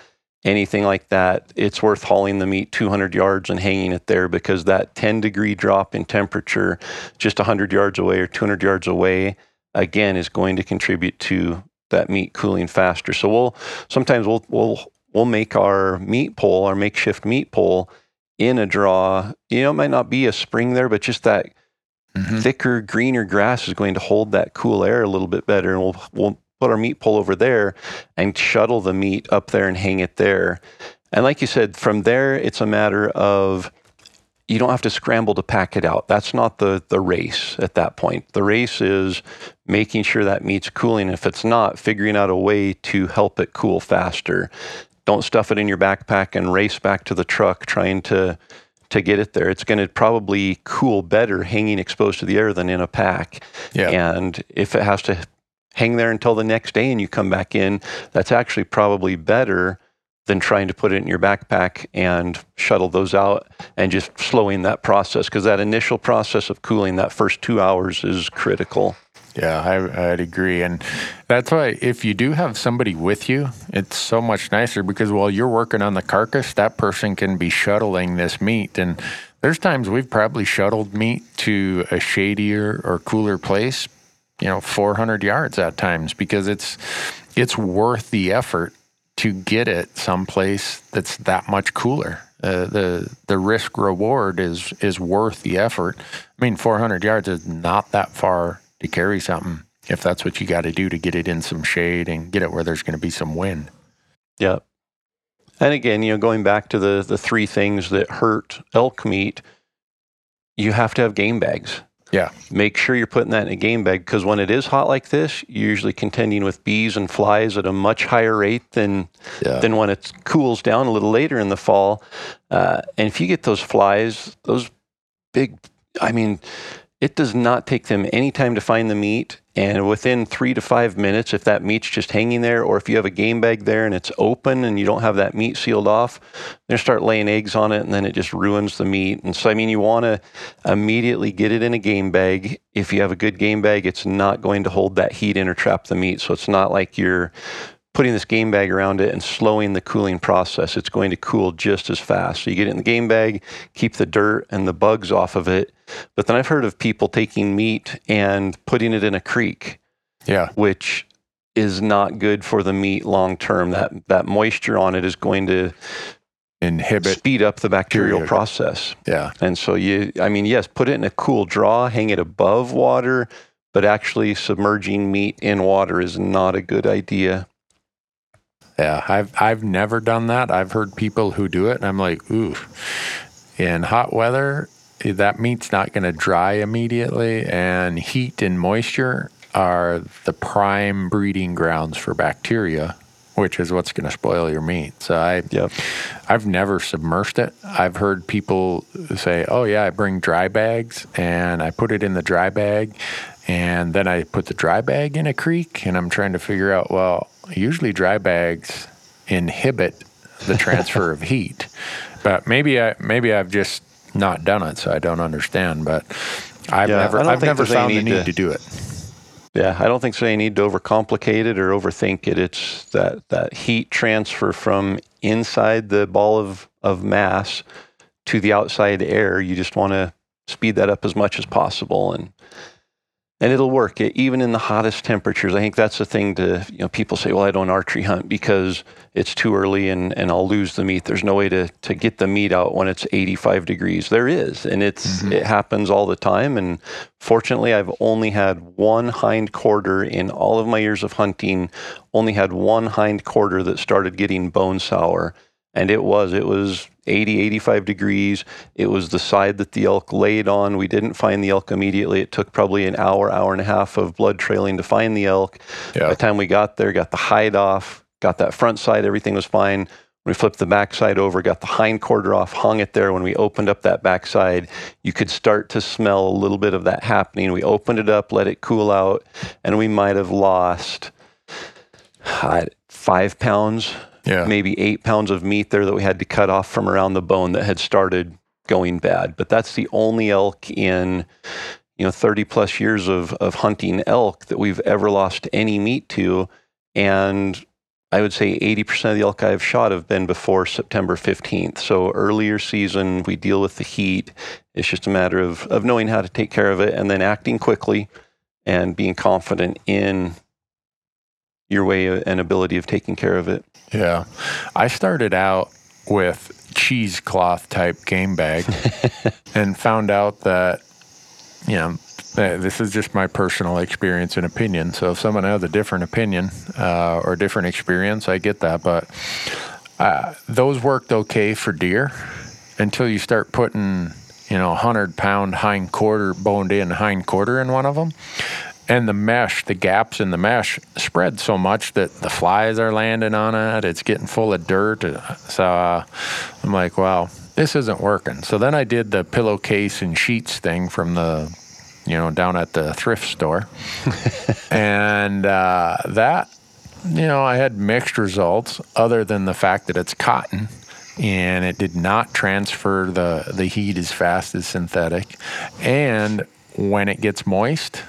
anything like that, it's worth hauling the meat 200 yards and hanging it there because that 10 degree drop in temperature just 100 yards away or 200 yards away again is going to contribute to that meat cooling faster. So we'll sometimes we'll we'll we'll make our meat pole, our makeshift meat pole in a draw. You know, it might not be a spring there, but just that mm-hmm. thicker, greener grass is going to hold that cool air a little bit better. And we'll we'll put our meat pole over there and shuttle the meat up there and hang it there. And like you said, from there it's a matter of you don't have to scramble to pack it out. That's not the the race at that point. The race is making sure that meat's cooling. If it's not, figuring out a way to help it cool faster. Don't stuff it in your backpack and race back to the truck trying to to get it there. It's going to probably cool better hanging exposed to the air than in a pack. Yeah. And if it has to hang there until the next day and you come back in, that's actually probably better than trying to put it in your backpack and shuttle those out and just slowing that process because that initial process of cooling that first two hours is critical. Yeah, I, would agree. And that's why if you do have somebody with you, it's so much nicer because while you're working on the carcass, that person can be shuttling this meat. And there's times we've probably shuttled meat to a shadier or cooler place, you know, 400 yards at times because it's it's worth the effort to get it someplace that's that much cooler. Uh, the the risk reward is is worth the effort. I mean, 400 yards is not that far to carry something if that's what you got to do to get it in some shade and get it where there's going to be some wind. Yeah. And again, you know, going back to the the three things that hurt elk meat, you have to have game bags. Yeah. Make sure you're putting that in a game bag because when it is hot like this, you're usually contending with bees and flies at a much higher rate than yeah. than when it cools down a little later in the fall. Uh, and if you get those flies, those big, I mean, it does not take them any time to find the meat. And within three to five minutes, if that meat's just hanging there, or if you have a game bag there and it's open and you don't have that meat sealed off, they start laying eggs on it and then it just ruins the meat. And so, I mean, you want to immediately get it in a game bag. If you have a good game bag, it's not going to hold that heat in or trap the meat. So it's not like you're putting this game bag around it and slowing the cooling process. It's going to cool just as fast. So you get it in the game bag, keep the dirt and the bugs off of it. But then I've heard of people taking meat and putting it in a creek. Yeah. Which is not good for the meat long term. That that moisture on it is going to inhibit speed up the bacterial period. process. Yeah. And so you I mean yes, put it in a cool draw, hang it above water, but actually submerging meat in water is not a good idea. Yeah, I've I've never done that. I've heard people who do it, and I'm like, ooh. In hot weather, that meat's not going to dry immediately, and heat and moisture are the prime breeding grounds for bacteria, which is what's going to spoil your meat. So I, Yep. I've never submersed it. I've heard people say, "Oh yeah, I bring dry bags and I put it in the dry bag, and then I put the dry bag in a creek." And I'm trying to figure out, well, usually dry bags inhibit the transfer of heat, but maybe I maybe I've just not done it, so I don't understand. But I've Yeah, never I've never found the need need to- to do it. Yeah, I don't think so. You need to overcomplicate it or overthink it. It's that that heat transfer from inside the ball of of mass to the outside air. You just want to speed that up as much as possible, and and it'll work it, even in the hottest temperatures. I think that's the thing to you know people say, well, I don't archery hunt because it's too early and and I'll lose the meat. There's no way to to get the meat out when it's 85 degrees. There is, and it's mm-hmm. it happens all the time. And fortunately, I've only had one hind quarter in all of my years of hunting. Only had one hind quarter that started getting bone sour, and it was it was 80 85 degrees. It was the side that the elk laid on. We didn't find the elk immediately. It took probably an hour hour and a half of blood trailing to find the elk. By the time we got there got the hide off got that front side everything was fine. We flipped the back side over got the hind quarter off hung it there. When we opened up that back side you could start to smell a little bit of that happening. We opened it up let it cool out and we might have lost uh, five pounds Yeah. maybe eight pounds of meat there that we had to cut off from around the bone that had started going bad. But that's the only elk in you know 30 plus years of of hunting elk that we've ever lost any meat to, and I would say 80% of the elk I've shot have been before September 15th. So earlier season, we deal with the heat. It's just a matter of, of knowing how to take care of it and then acting quickly and being confident in your way and ability of taking care of it. Yeah. I started out with cheesecloth type game bag and found out that, you know, this is just my personal experience and opinion. So if someone has a different opinion uh, or different experience, I get that. But uh, those worked okay for deer until you start putting, you know, 100 pound hind quarter, boned in hind quarter in one of them and the mesh, the gaps in the mesh spread so much that the flies are landing on it. It's getting full of dirt. So uh, I'm like, well, this isn't working. So then I did the pillowcase and sheets thing from the, you know, down at the thrift store. and uh, that, you know, I had mixed results other than the fact that it's cotton and it did not transfer the, the heat as fast as synthetic. And when it gets moist,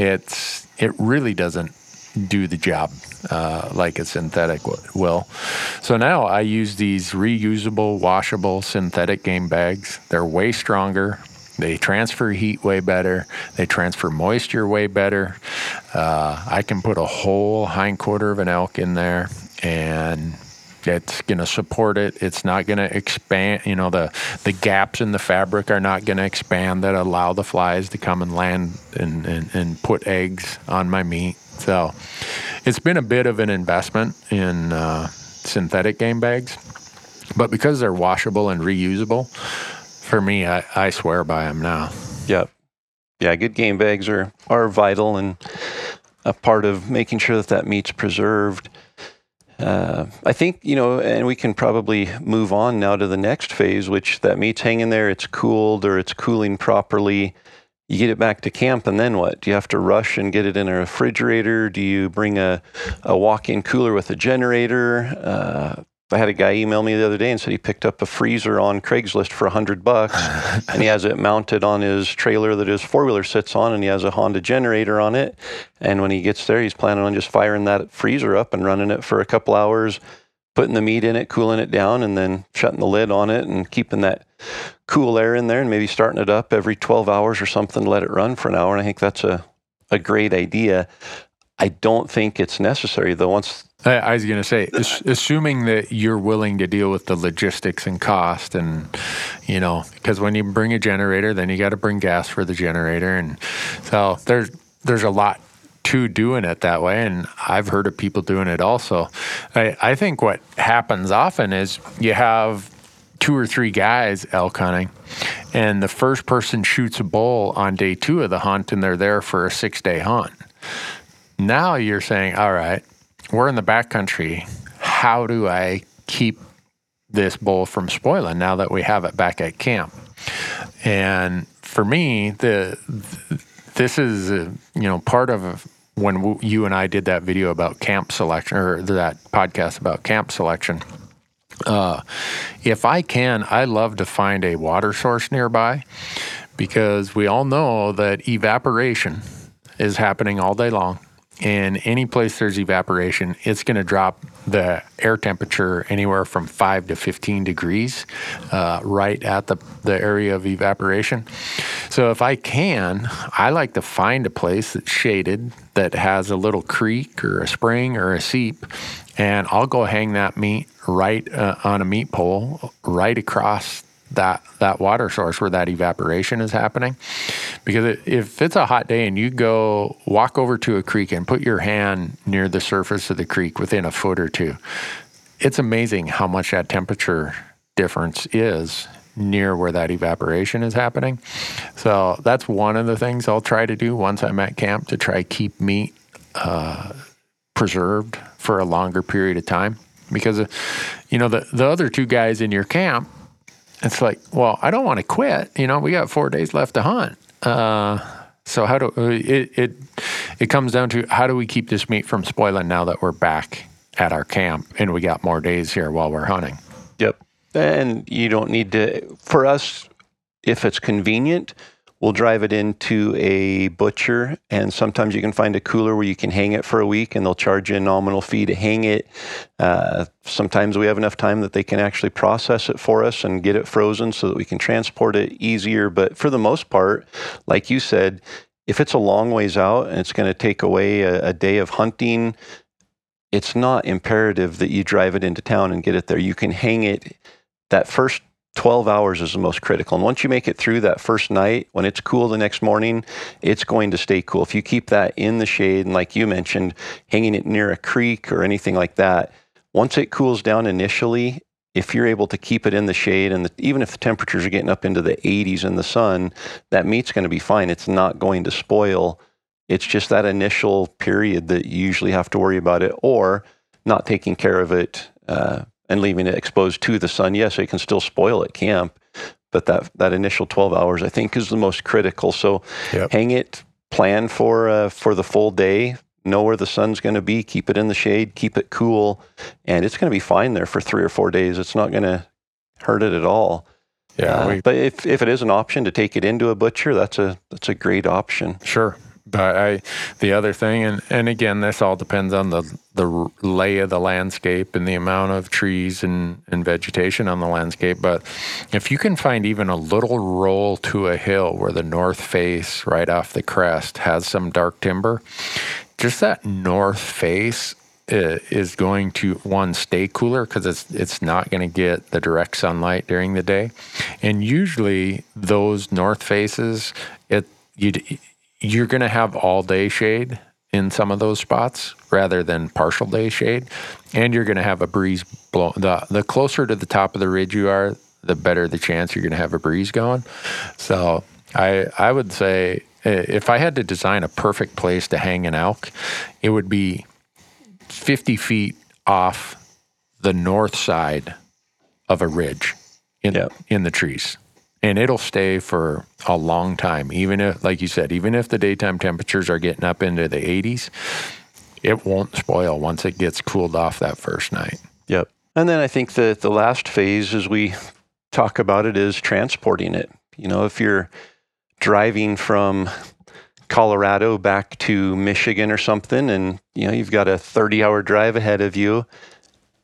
it's it really doesn't do the job uh, like a synthetic will. So now I use these reusable, washable synthetic game bags. They're way stronger. They transfer heat way better. They transfer moisture way better. Uh, I can put a whole hind quarter of an elk in there and it's going to support it. It's not going to expand. You know, the the gaps in the fabric are not going to expand that allow the flies to come and land and, and, and put eggs on my meat. So it's been a bit of an investment in uh, synthetic game bags, but because they're washable and reusable, for me, I, I swear by them now. Yep. Yeah, good game bags are are vital and a part of making sure that that meat's preserved. Uh, I think you know, and we can probably move on now to the next phase, which that meat's hanging there, it's cooled or it's cooling properly. You get it back to camp, and then what? Do you have to rush and get it in a refrigerator? Do you bring a, a walk-in cooler with a generator? Uh, I had a guy email me the other day and said he picked up a freezer on Craigslist for a hundred bucks, and he has it mounted on his trailer that his four wheeler sits on, and he has a Honda generator on it. And when he gets there, he's planning on just firing that freezer up and running it for a couple hours, putting the meat in it, cooling it down, and then shutting the lid on it and keeping that cool air in there, and maybe starting it up every 12 hours or something, to let it run for an hour. And I think that's a a great idea. I don't think it's necessary though. Once I, I was going to say, ass- assuming that you're willing to deal with the logistics and cost, and you know, because when you bring a generator, then you got to bring gas for the generator, and so there's there's a lot to doing it that way, and I've heard of people doing it also. I, I think what happens often is you have two or three guys elk hunting, and the first person shoots a bull on day two of the hunt, and they're there for a six day hunt. Now you're saying, all right, we're in the backcountry. How do I keep this bull from spoiling now that we have it back at camp? And for me, the this is uh, you know part of when you and I did that video about camp selection or that podcast about camp selection. Uh, if I can, I love to find a water source nearby because we all know that evaporation is happening all day long in any place there's evaporation, it's going to drop the air temperature anywhere from 5 to 15 degrees uh, right at the, the area of evaporation. So if I can, I like to find a place that's shaded that has a little creek or a spring or a seep, and I'll go hang that meat right uh, on a meat pole right across that that water source where that evaporation is happening. Because if it's a hot day and you go walk over to a creek and put your hand near the surface of the creek within a foot or two, it's amazing how much that temperature difference is near where that evaporation is happening. So that's one of the things I'll try to do once I'm at camp to try keep meat uh, preserved for a longer period of time. Because, uh, you know, the, the other two guys in your camp, it's like, well, I don't want to quit. You know, we got four days left to hunt. Uh, so how do it, it it comes down to how do we keep this meat from spoiling now that we're back at our camp and we got more days here while we're hunting. Yep. And you don't need to for us if it's convenient, We'll drive it into a butcher, and sometimes you can find a cooler where you can hang it for a week, and they'll charge you a nominal fee to hang it. Uh, sometimes we have enough time that they can actually process it for us and get it frozen so that we can transport it easier. But for the most part, like you said, if it's a long ways out and it's going to take away a, a day of hunting, it's not imperative that you drive it into town and get it there. You can hang it that first 12 hours is the most critical. And once you make it through that first night, when it's cool the next morning, it's going to stay cool. If you keep that in the shade, and like you mentioned, hanging it near a creek or anything like that, once it cools down initially, if you're able to keep it in the shade, and the, even if the temperatures are getting up into the 80s in the sun, that meat's going to be fine. It's not going to spoil. It's just that initial period that you usually have to worry about it or not taking care of it. Uh, and leaving it exposed to the sun, yes, it can still spoil at camp, but that that initial 12 hours I think is the most critical. So yep. hang it, plan for uh, for the full day, know where the sun's going to be, keep it in the shade, keep it cool, and it's going to be fine there for 3 or 4 days. It's not going to hurt it at all. Yeah, uh, we, but if if it is an option to take it into a butcher, that's a that's a great option. Sure. But I, the other thing, and, and again, this all depends on the the lay of the landscape and the amount of trees and, and vegetation on the landscape. But if you can find even a little roll to a hill where the north face, right off the crest, has some dark timber, just that north face uh, is going to one stay cooler because it's it's not going to get the direct sunlight during the day, and usually those north faces, it you you're going to have all day shade in some of those spots rather than partial day shade and you're going to have a breeze blow the the closer to the top of the ridge you are the better the chance you're going to have a breeze going so i i would say if i had to design a perfect place to hang an elk it would be 50 feet off the north side of a ridge in yep. in the trees and it'll stay for a long time. Even if, like you said, even if the daytime temperatures are getting up into the 80s, it won't spoil once it gets cooled off that first night. Yep. And then I think that the last phase, as we talk about it, is transporting it. You know, if you're driving from Colorado back to Michigan or something, and you know you've got a 30-hour drive ahead of you,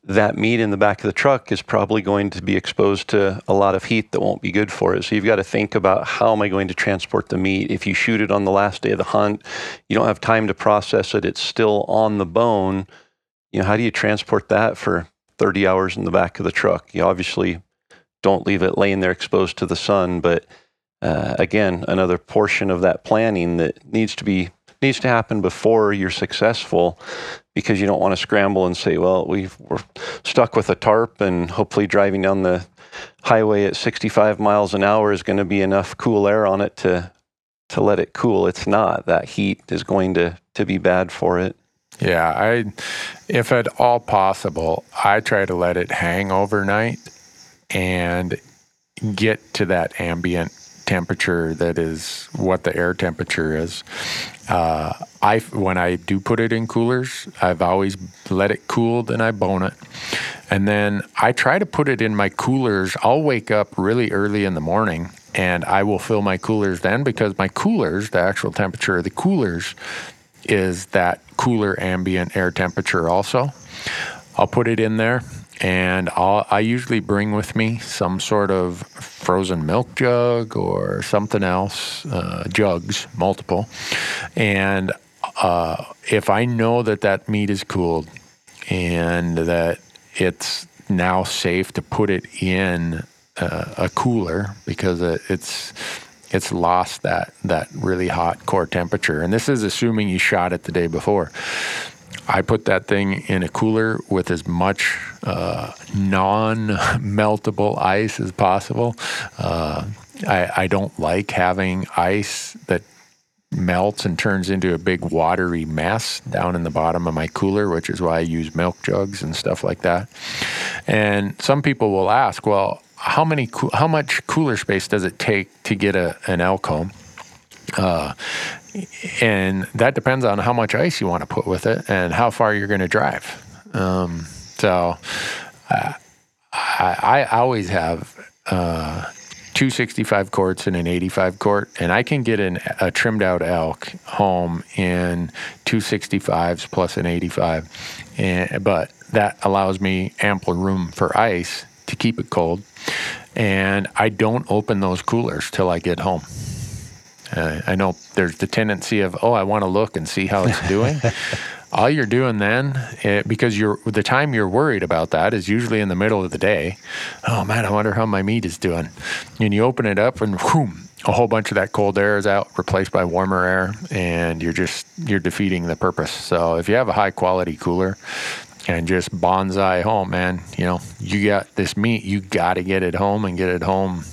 that meat in the back of the truck is probably going to be exposed to a lot of heat that won't be good for it. So you've got to think about how am I going to transport the meat? If you shoot it on the last day of the hunt, you don't have time to process it. It's still on the bone. You know, how do you transport that for 30 hours in the back of the truck? You obviously don't leave it laying there exposed to the sun, but uh, again, another portion of that planning that needs to be needs to happen before you're successful because you don't want to scramble and say, well, we are stuck with a tarp and hopefully driving down the highway at 65 miles an hour is going to be enough cool air on it to to let it cool. It's not. That heat is going to to be bad for it. Yeah, I if at all possible, I try to let it hang overnight and get to that ambient temperature that is what the air temperature is. Uh, I when I do put it in coolers, I've always let it cool, then I bone it, and then I try to put it in my coolers. I'll wake up really early in the morning and I will fill my coolers then because my coolers, the actual temperature of the coolers, is that cooler ambient air temperature also. I'll put it in there and I'll, i usually bring with me some sort of frozen milk jug or something else, uh, jugs, multiple. And uh, if I know that that meat is cooled and that it's now safe to put it in uh, a cooler because it's it's lost that that really hot core temperature. And this is assuming you shot it the day before. I put that thing in a cooler with as much uh, non-meltable ice as possible. Uh, I, I don't like having ice that melts and turns into a big watery mess down in the bottom of my cooler, which is why I use milk jugs and stuff like that. And some people will ask, well, how many how much cooler space does it take to get a, an elk home? Uh, and that depends on how much ice you want to put with it and how far you're going to drive. Um, so uh, I, I, always have uh, two 65 quarts and an 85 quart, and I can get an, a trimmed out elk home in two 65s plus an 85. And, but that allows me ample room for ice to keep it cold. And I don't open those coolers till I get home. Uh, I know there's the tendency of, oh, I want to look and see how it's doing. All you're doing then, it, eh, because you're the time you're worried about that is usually in the middle of the day. Oh man, I wonder how my meat is doing. And you open it up, and whoom, a whole bunch of that cold air is out, replaced by warmer air, and you're just you're defeating the purpose. So if you have a high quality cooler, and just bonsai home, man. You know, you got this meat, you got to get it home and get it home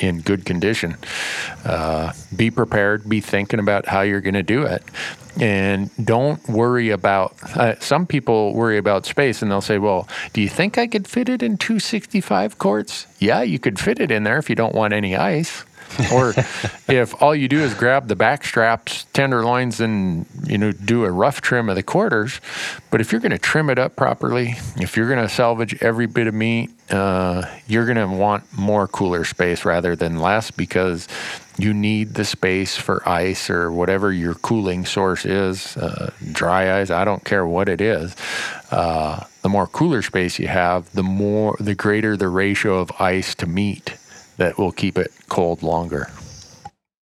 in good condition. Uh, be prepared, be thinking about how you're going to do it. And don't worry about, uh, some people worry about space and they'll say, well, do you think I could fit it in 265 quarts? Yeah, you could fit it in there if you don't want any ice or if all you do is grab the back straps, tenderloins, and you know do a rough trim of the quarters. But if you're going to trim it up properly, if you're going to salvage every bit of meat, uh, you're going to want more cooler space rather than less because you need the space for ice or whatever your cooling source is. Uh, dry ice, I don't care what it is. Uh, the more cooler space you have, the more the greater the ratio of ice to meat that will keep it cold longer.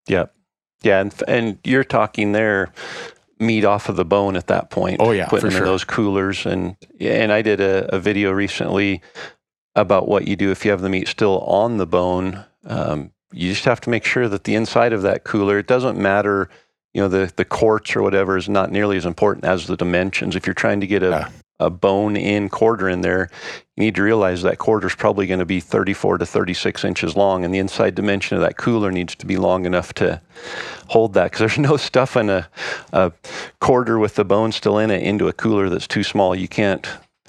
Yep. Yeah, and and you're talking there meat off of the bone at that point. Oh yeah, putting for sure. in those coolers and and I did a, a, video recently about what you do if you have the meat still on the bone. Um, you just have to make sure that the inside of that cooler. It doesn't matter, you know, the the quarts or whatever is not nearly as important as the dimensions. If you're trying to get a yeah a bone in quarter in there, you need to realize that quarter is probably going to be 34 to 36 inches long, and the inside dimension of that cooler needs to be long enough to hold that because there's no stuffing a, a quarter with the bone still in it into a cooler that's too small. You can't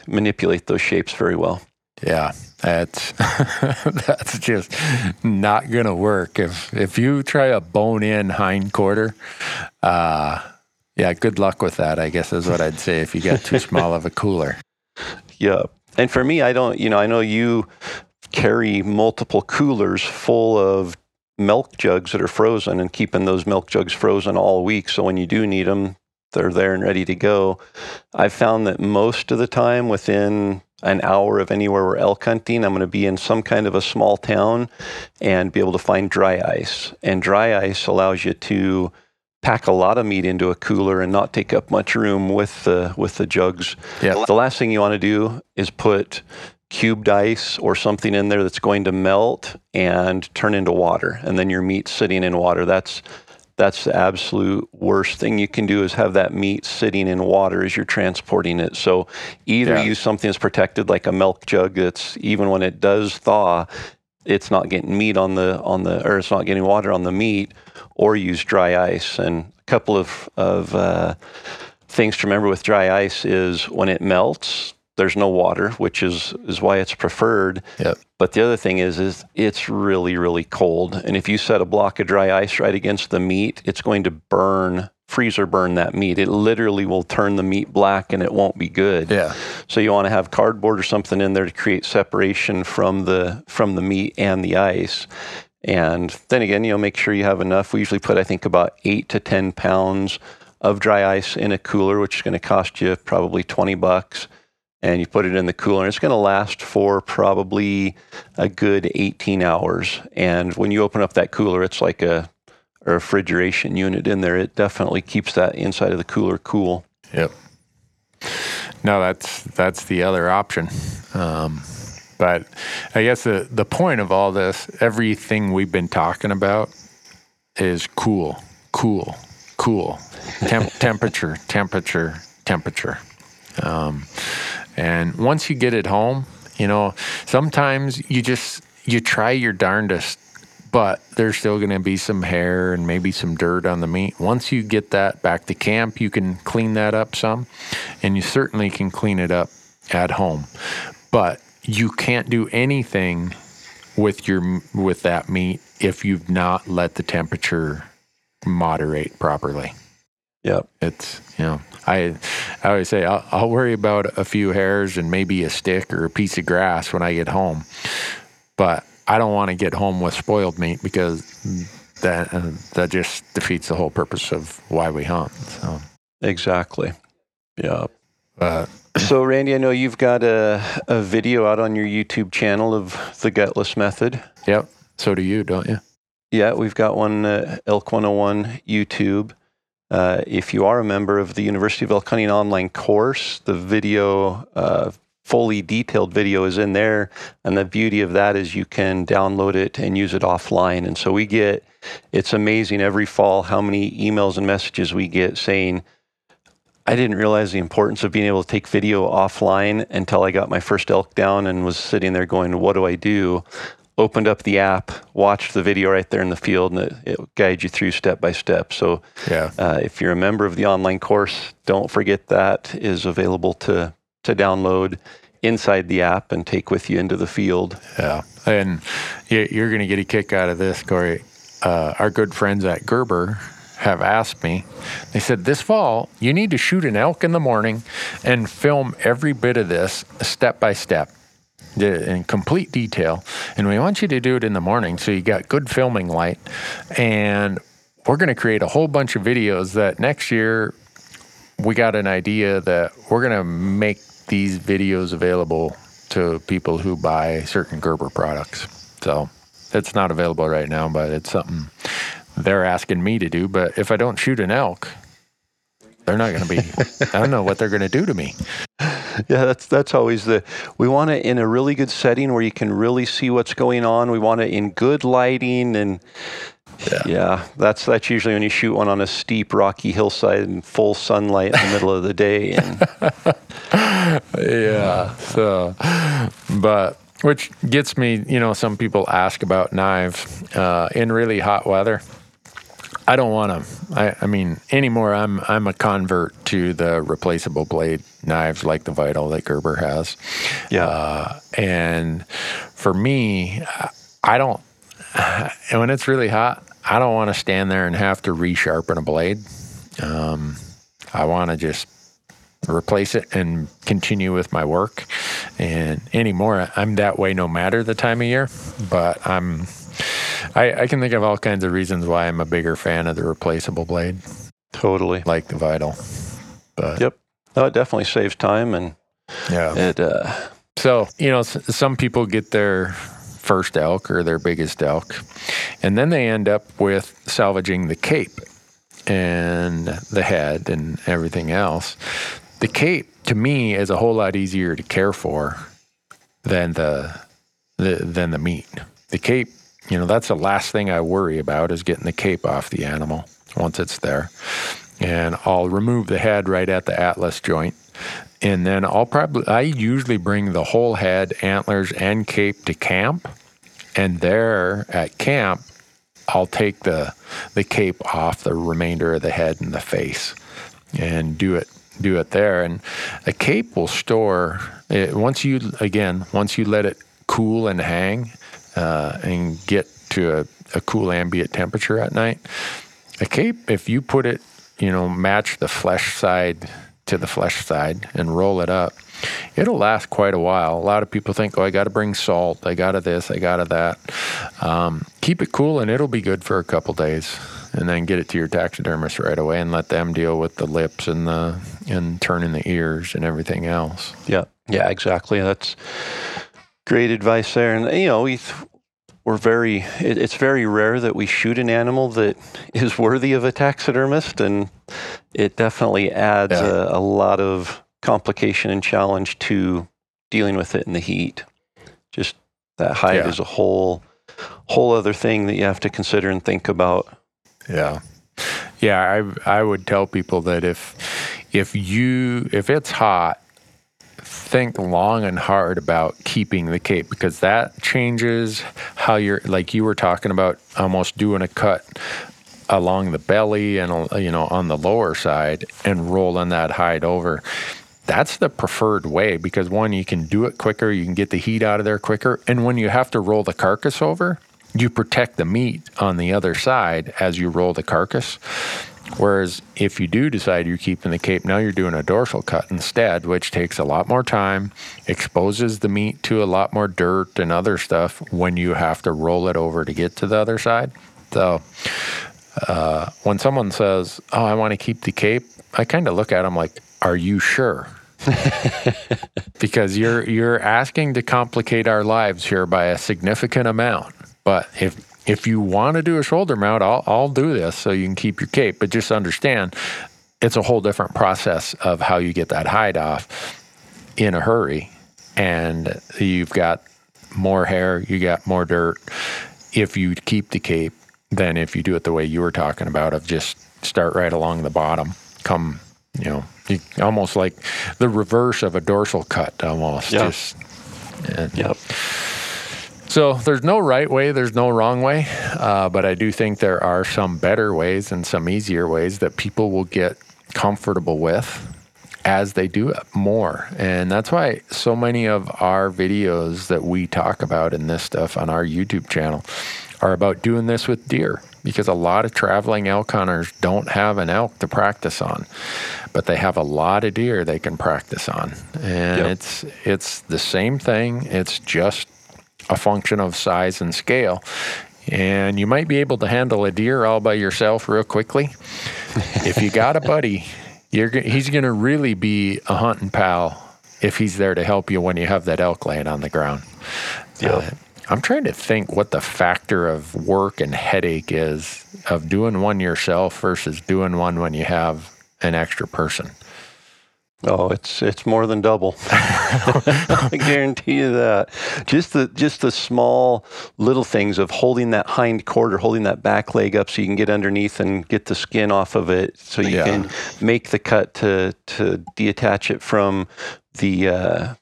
manipulate those shapes very well. Yeah, that's that's just not gonna work. If if you try a bone in hind quarter, uh, yeah, good luck with that, I guess is what I'd say if you get too small of a cooler. Yeah. And for me, I don't, you know, I know you carry multiple coolers full of milk jugs that are frozen and keeping those milk jugs frozen all week. So when you do need them, they're there and ready to go. I've found that most of the time within an hour of anywhere we're elk hunting, I'm going to be in some kind of a small town and be able to find dry ice. And dry ice allows you to pack a lot of meat into a cooler and not take up much room with the with the jugs. Yeah. The last thing you want to do is put cubed ice or something in there that's going to melt and turn into water and then your meat sitting in water. That's that's the absolute worst thing you can do is have that meat sitting in water as you're transporting it. So either Yeah. use something that's protected like a milk jug that's even when it does thaw, it's not getting meat on the on the or it's not getting water on the meat, or use dry ice. And a couple of of uh, things to remember with dry ice is when it melts, there's no water, which is is why it's preferred. Yep. But the other thing is, is it's really, really cold. And if you set a block of dry ice right against the meat, it's going to burn, freezer burn that meat. It literally will turn the meat black and it won't be good. Yeah. So you want to have cardboard or something in there to create separation from the from the meat and the ice. And then again, you know, make sure you have enough. We usually put, I think, about eight to ten pounds of dry ice in a cooler, which is going to cost you probably twenty bucks. And you put it in the cooler, and it's going to last for probably a good 18 hours. And when you open up that cooler, it's like a, a refrigeration unit in there. It definitely keeps that inside of the cooler cool. Yep. No, that's that's the other option. Um, but I guess the the point of all this, everything we've been talking about, is cool, cool, cool. Temp- temperature, temperature, temperature. Um, and once you get it home, you know, sometimes you just you try your darndest, but there's still going to be some hair and maybe some dirt on the meat. Once you get that back to camp, you can clean that up some, and you certainly can clean it up at home. But you can't do anything with your with that meat if you've not let the temperature moderate properly. Yep. It's you know I I always say I'll, I'll worry about a few hairs and maybe a stick or a piece of grass when I get home, but I don't want to get home with spoiled meat because that uh, that just defeats the whole purpose of why we hunt. So, Exactly. Yeah. but So, Randy, I know you've got a, a video out on your YouTube channel of the gutless method. yep. So do you, don't you? Yeah, we've got one, uh, Elk 101 YouTube. Uh, if you are a member of the University of Elk Hunting online course, the video, uh, fully detailed video is in there. And the beauty of that is you can download it and use it offline. And so we get, it's amazing every fall how many emails and messages we get saying, I didn't realize the importance of being able to take video offline until I got my first elk down and was sitting there going, What do I do? Opened up the app, watched the video right there in the field, and it, it guides you through step by step. So, Yeah. uh, if you're a member of the online course, don't forget that is available to to download inside the app and take with you into the field. Yeah, and you- you're going to get a kick out of this, Corey. Uh, our good friends at Gerber have asked me. They said this fall you need to shoot an elk in the morning and film every bit of this step by step. In complete detail, and we want you to do it in the morning so you got good filming light. And we're going to create a whole bunch of videos that next year we got an idea that we're going to make these videos available to people who buy certain Gerber products. So it's not available right now, but it's something they're asking me to do. But if I don't shoot an elk, they're not going to be, I don't know what they're going to do to me. Yeah, that's that's always the we want it in a really good setting where you can really see what's going on. We want it in good lighting and yeah. that's that's usually when you shoot one on a steep rocky hillside in full sunlight in the middle of the day and Yeah. So, but which gets me, you know, some people ask about knives uh, in really hot weather. I don't want to. I, I mean, anymore. I'm I'm a convert to the replaceable blade knives like the Vital that Gerber has. yeah. Uh, and for me, I don't. And when it's really hot, I don't want to stand there and have to resharpen a blade. Um, I want to just replace it and continue with my work. And anymore, I'm that way no matter the time of year. But I'm. I, I can think of all kinds of reasons why I'm a bigger fan of the replaceable blade, totally. like the Vital. But Yep. No, it definitely saves time and yeah. it uh So, you know, s- some people get their first elk or their biggest elk, and then they end up with salvaging the cape and the head and everything else. The cape, to me, is a whole lot easier to care for than the, the than the meat. The cape, you know, that's the last thing I worry about is getting the cape off the animal once it's there. And I'll remove the head right at the atlas joint. And then I'll probably, I usually bring the whole head, antlers, and cape to camp. And there at camp, I'll take the, the cape off the remainder of the head and the face and do it do it there. And a cape will store it, once you again once you let it cool and hang uh, and get to a, a cool ambient temperature at night. A cape, if you put it, you know, match the flesh side to the flesh side and roll it up, it'll last quite a while. A lot of people think, oh, I got to bring salt, I got to this, I got to that. Um, keep it cool and it'll be good for a couple days and then get it to your taxidermist right away and let them deal with the lips and the and turning the ears and everything else. Yeah, yeah, exactly. That's great advice there. And you know, we we're very it, it's very rare that we shoot an animal that is worthy of a taxidermist, and it definitely adds yeah. a, a lot of complication and challenge to dealing with it in the heat. Just that hide yeah. is a whole whole other thing that you have to consider and think about. Yeah. Yeah, I I would tell people that if if you if it's hot, think long and hard about keeping the cape because that changes how you're like you were talking about almost doing a cut along the belly and you know on the lower side and rolling that hide over that's the preferred way because one you can do it quicker you can get the heat out of there quicker and when you have to roll the carcass over you protect the meat on the other side as you roll the carcass. Whereas if you do decide you're keeping the cape, now you're doing a dorsal cut instead, which takes a lot more time, exposes the meat to a lot more dirt and other stuff when you have to roll it over to get to the other side. So uh, when someone says, "Oh, I want to keep the cape," I kind of look at them like, "Are you sure?" because you're you're asking to complicate our lives here by a significant amount. But if if you want to do a shoulder mount, I'll, I'll do this so you can keep your cape. But just understand, it's a whole different process of how you get that hide off in a hurry. And you've got more hair, you got more dirt if you keep the cape than if you do it the way you were talking about of just start right along the bottom, come, you know, you, almost like the reverse of a dorsal cut almost. Yeah. Just, and, yep. So there's no right way, there's no wrong way, uh, but I do think there are some better ways and some easier ways that people will get comfortable with as they do it more. And that's why so many of our videos that we talk about in this stuff on our YouTube channel are about doing this with deer because a lot of traveling elk hunters don't have an elk to practice on, but they have a lot of deer they can practice on. And yep. it's it's the same thing. It's just a function of size and scale. And you might be able to handle a deer all by yourself real quickly. if you got a buddy, you're, he's going to really be a hunting pal if he's there to help you when you have that elk laying on the ground. Yeah. Uh, I'm trying to think what the factor of work and headache is of doing one yourself versus doing one when you have an extra person. Oh, it's it's more than double. I guarantee you that. Just the just the small little things of holding that hind quarter, holding that back leg up so you can get underneath and get the skin off of it, so you yeah. can make the cut to to detach it from the uh,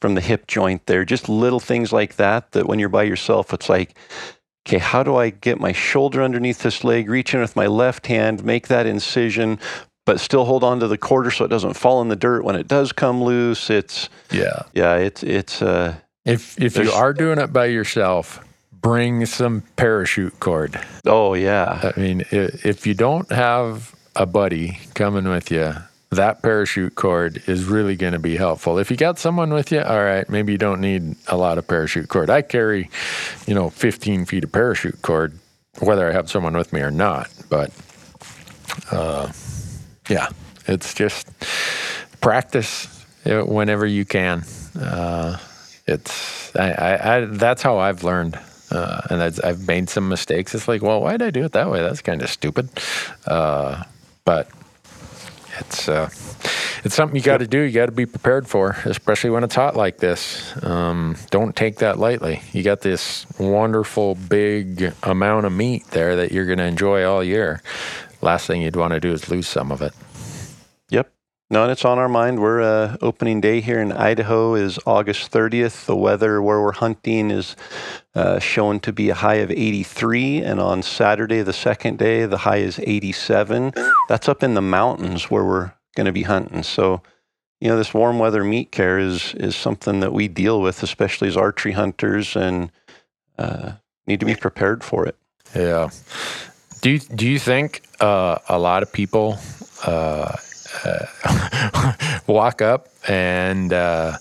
from the hip joint. There, just little things like that. That when you're by yourself, it's like okay, how do I get my shoulder underneath this leg, reach in with my left hand, make that incision, but still hold on to the quarter so it doesn't fall in the dirt when it does come loose. It's yeah, yeah. It's it's uh. If if you are doing it by yourself, bring some parachute cord. Oh yeah. I mean, if you don't have a buddy coming with you, that parachute cord is really going to be helpful. If you got someone with you, all right, maybe you don't need a lot of parachute cord. I carry, you know, 15 feet of parachute cord, whether I have someone with me or not. But uh, yeah, it's just practice whenever you can. Uh, it's I, I, I, that's how I've learned, uh, and I've made some mistakes. It's like, well, why did I do it that way? That's kind of stupid. Uh, but it's uh, it's something you got to do. You got to be prepared for, especially when it's hot like this. Um, don't take that lightly. You got this wonderful big amount of meat there that you're going to enjoy all year last thing you'd want to do is lose some of it. Yep. No, and it's on our mind. We're uh, opening day here in Idaho is August 30th. The weather where we're hunting is uh, shown to be a high of 83, and on Saturday, the second day, the high is 87. That's up in the mountains where we're going to be hunting. So, you know, this warm weather meat care is is something that we deal with, especially as archery hunters, and uh, need to be prepared for it. Yeah. Do you, do you think uh, a lot of people uh, uh, walk up and uh,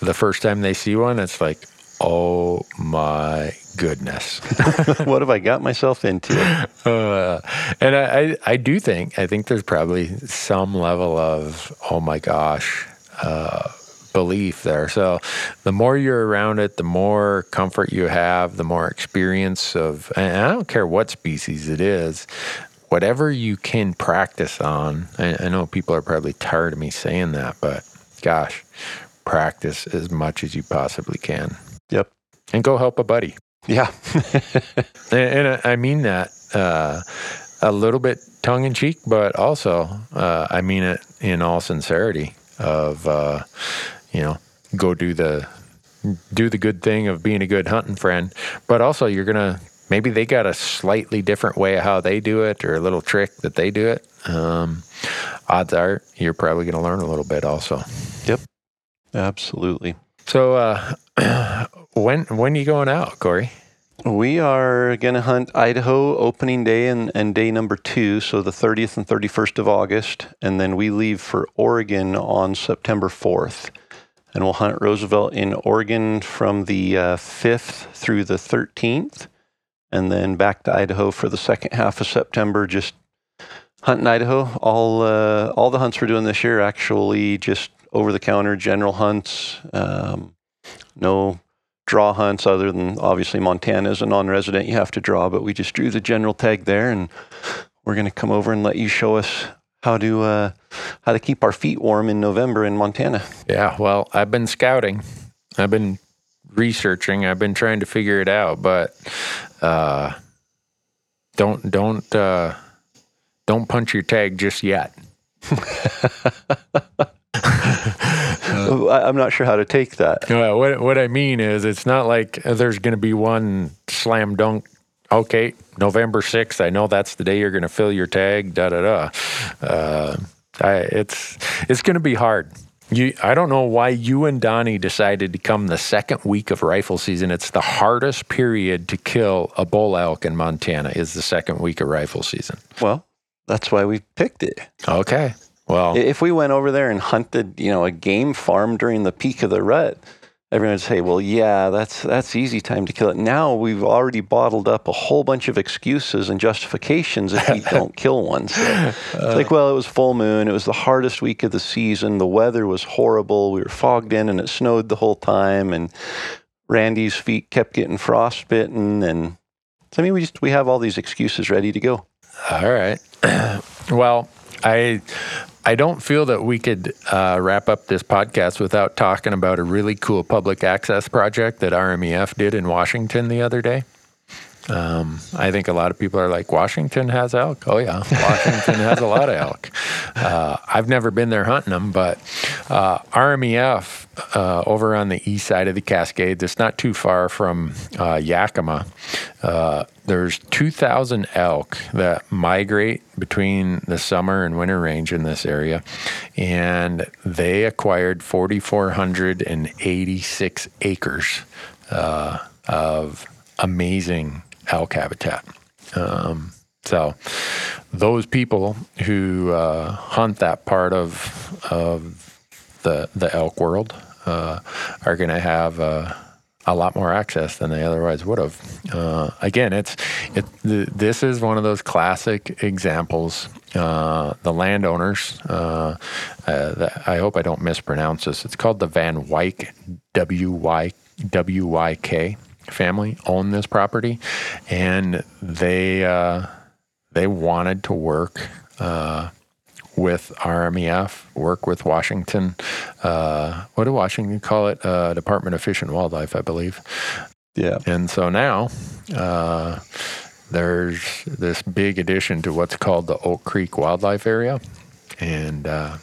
the first time they see one, it's like, oh my goodness. what have I got myself into? Uh, and I, I, I, do think, I think there's probably some level of, oh my gosh, uh, belief there. So the more you're around it, the more comfort you have, the more experience of, and I don't care what species it is, whatever you can practice on. I, I know people are probably tired of me saying that, but gosh, practice as much as you possibly can. Yep. And go help a buddy. Yeah. and, and, I mean that uh, a little bit tongue in cheek, but also uh, I mean it in all sincerity of, uh, you know, go do the do the good thing of being a good hunting friend, but also you're gonna maybe they got a slightly different way of how they do it or a little trick that they do it. Um, odds are you're probably going to learn a little bit also. Yep, absolutely. So uh, when when are you going out, Corey? We are going to hunt Idaho opening day and, and day number two, so the 30th and 31st of August. And then we leave for Oregon on September 4th. And we'll hunt Roosevelt in Oregon from the uh, 5th through the 13th and then back to Idaho for the second half of September. Just hunting Idaho. All uh, all the hunts we're doing this year actually just over the counter general hunts. Um, no draw hunts other than obviously Montana is a non-resident. You have to draw, but we just drew the general tag there, and we're going to come over and let you show us how to uh, how to keep our feet warm in November in Montana. Yeah, well, I've been scouting. I've been researching. I've been trying to figure it out, but uh, don't don't uh, don't punch your tag just yet. I'm not sure how to take that. Well, what what I mean is, it's not like there's going to be one slam dunk. Okay, November sixth. I know that's the day you're going to fill your tag. Da da da. Uh, I, it's it's going to be hard. You, I don't know why you and Donnie decided to come the second week of rifle season. It's the hardest period to kill a bull elk in Montana. Is the second week of rifle season. Well, that's why we picked it. Okay. Well, if we went over there and hunted, you know, a game farm during the peak of the rut, everyone would say, "Well, yeah, that's that's easy time to kill it." Now we've already bottled up a whole bunch of excuses and justifications if we don't kill one. So it's uh, like, well, it was full moon. It was the hardest week of the season. The weather was horrible. We were fogged in, and it snowed the whole time. And Randy's feet kept getting frostbitten, and so I mean, we just we have all these excuses ready to go. All right. well, I I don't feel that we could uh, wrap up this podcast without talking about a really cool public access project that RMEF did in Washington the other day. Um, I think a lot of people are like, Washington has elk. Oh, yeah, Washington has a lot of elk. Uh, I've never been there hunting them, but uh, RMEF uh, over on the east side of the Cascades, it's not too far from uh, Yakima. Uh, there's 2,000 elk that migrate between the summer and winter range in this area, and they acquired 4,486 acres uh, of amazing elk habitat. Um, so those people who uh, hunt that part of of the the elk world uh, are going to have uh, a lot more access than they otherwise would have. Uh, again, it's it. this is one of those classic examples. Uh, the landowners. The, I hope I don't mispronounce this. It's called the Van Wyk W Y W Y K family own this property, and they uh, they wanted to work uh, with RMEF, work with Washington. Uh, what do Washington call it? Uh, Department of Fish and Wildlife, I believe. Yeah. And so now uh, there's this big addition to what's called the Oak Creek Wildlife Area. And uh,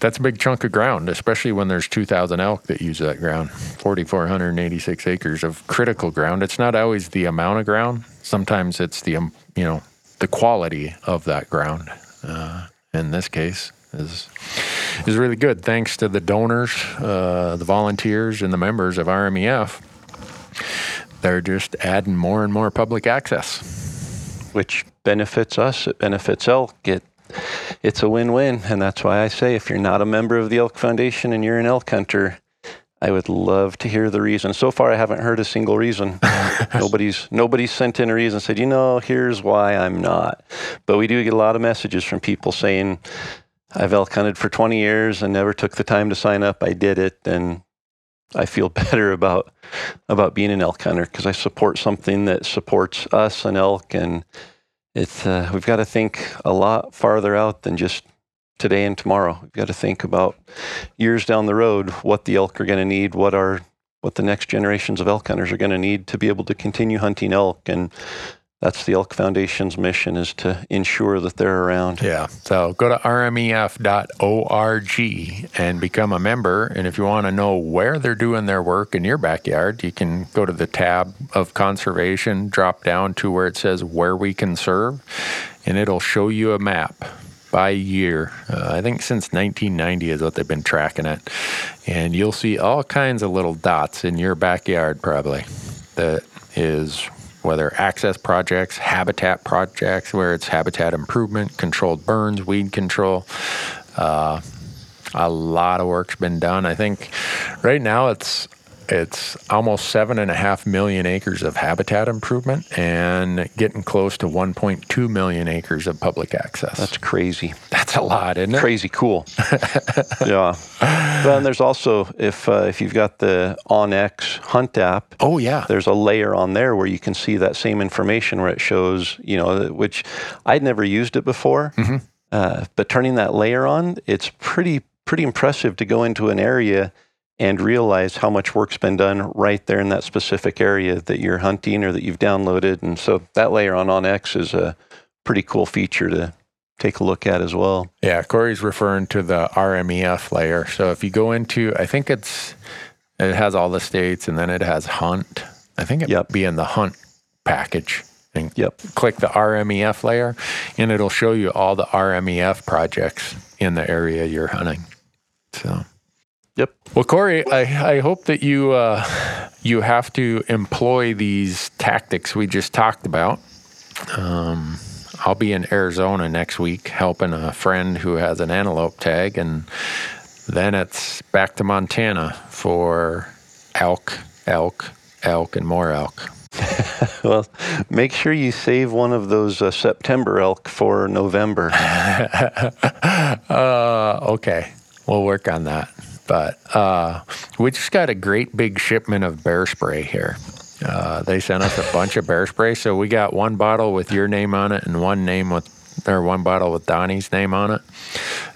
that's a big chunk of ground, especially when there's 2,000 elk that use that ground. 4,486 acres of critical ground. It's not always the amount of ground. Sometimes it's the, um, you know, the quality of that ground. Uh, in this case, is is really good. Thanks to the donors, uh, the volunteers, and the members of RMEF. They're just adding more and more public access, which benefits us. It benefits elk. It it's a win-win, and that's why I say if you're not a member of the Elk Foundation and you're an elk hunter, I would love to hear the reason. So far, I haven't heard a single reason. nobody's nobody's sent in a reason said, you know, here's why I'm not. But we do get a lot of messages from people saying, I've elk hunted for 20 years and never took the time to sign up. I did it, and I feel better about about being an elk hunter because I support something that supports us and elk, and it's uh, we've got to think a lot farther out than just today and tomorrow. We've got to think about years down the road what the elk are going to need, what our what the next generations of elk hunters are going to need to be able to continue hunting elk and that's the Elk Foundation's mission is to ensure that they're around. Yeah. So go to rmef.org and become a member. And if you want to know where they're doing their work in your backyard, you can go to the tab of conservation, drop down to where it says where we can serve, and it'll show you a map by year. Uh, I think since 1990 is what they've been tracking it. And you'll see all kinds of little dots in your backyard, probably, that is whether access projects, habitat projects, where it's habitat improvement, controlled burns, weed control. Uh, a lot of work's been done. I think right now it's it's almost seven and a half million acres of habitat improvement and getting close to 1.2 million acres of public access. That's crazy. That's a lot, isn't it? Crazy cool. yeah. Well, and there's also if uh, if you've got the onX Hunt app. Oh yeah. There's a layer on there where you can see that same information where it shows you know which I'd never used it before, mm-hmm. uh, but turning that layer on, it's pretty pretty impressive to go into an area and realize how much work's been done right there in that specific area that you're hunting or that you've downloaded. And so that layer on onX is a pretty cool feature to take a look at as well. Yeah, Corey's referring to the RMEF layer. So if you go into, I think it's, it has all the states and then it has hunt. I think it yep. be in the hunt package. And yep. click the RMEF layer and it'll show you all the RMEF projects in the area you're hunting. So Yep. Well, Corey, I, I hope that you uh, you have to employ these tactics we just talked about. Um, I'll be in Arizona next week helping a friend who has an antelope tag, and then it's back to Montana for elk, elk, elk, and more elk. well, make sure you save one of those uh, September elk for November. uh, okay, we'll work on that. But uh, we just got a great big shipment of bear spray here. Uh, they sent us a bunch of bear spray, so we got one bottle with your name on it and one name with, or one bottle with Donnie's name on it.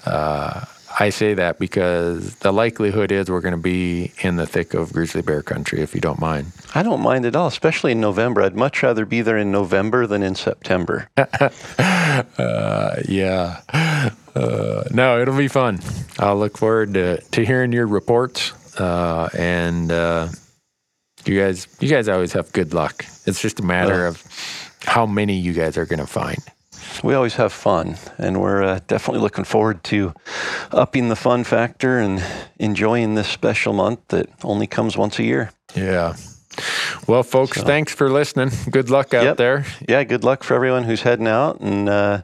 Uh, I say that because the likelihood is we're going to be in the thick of grizzly bear country, if you don't mind. I don't mind at all, especially in November. I'd much rather be there in November than in September. uh, yeah. Uh, no, it'll be fun. I'll look forward to, to hearing your reports. Uh, and uh, you guys, you guys always have good luck. It's just a matter of how many you guys are going to find we always have fun, and we're uh, definitely looking forward to upping the fun factor and enjoying this special month that only comes once a year. Yeah. Well, folks, so, thanks for listening. Good luck out yep. there. Yeah, good luck for everyone who's heading out, and uh,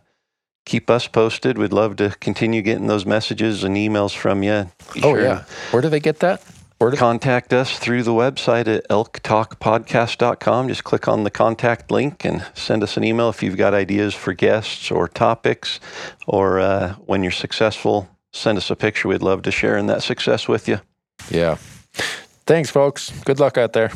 keep us posted. We'd love to continue getting those messages and emails from you. Be oh sure yeah, where do they get that? Or to contact us through the website at elktalkpodcast.com. Just click on the contact link and send us an email if you've got ideas for guests or topics. Or uh, when you're successful, send us a picture. We'd love to share in that success with you. Yeah. Thanks, folks. Good luck out there.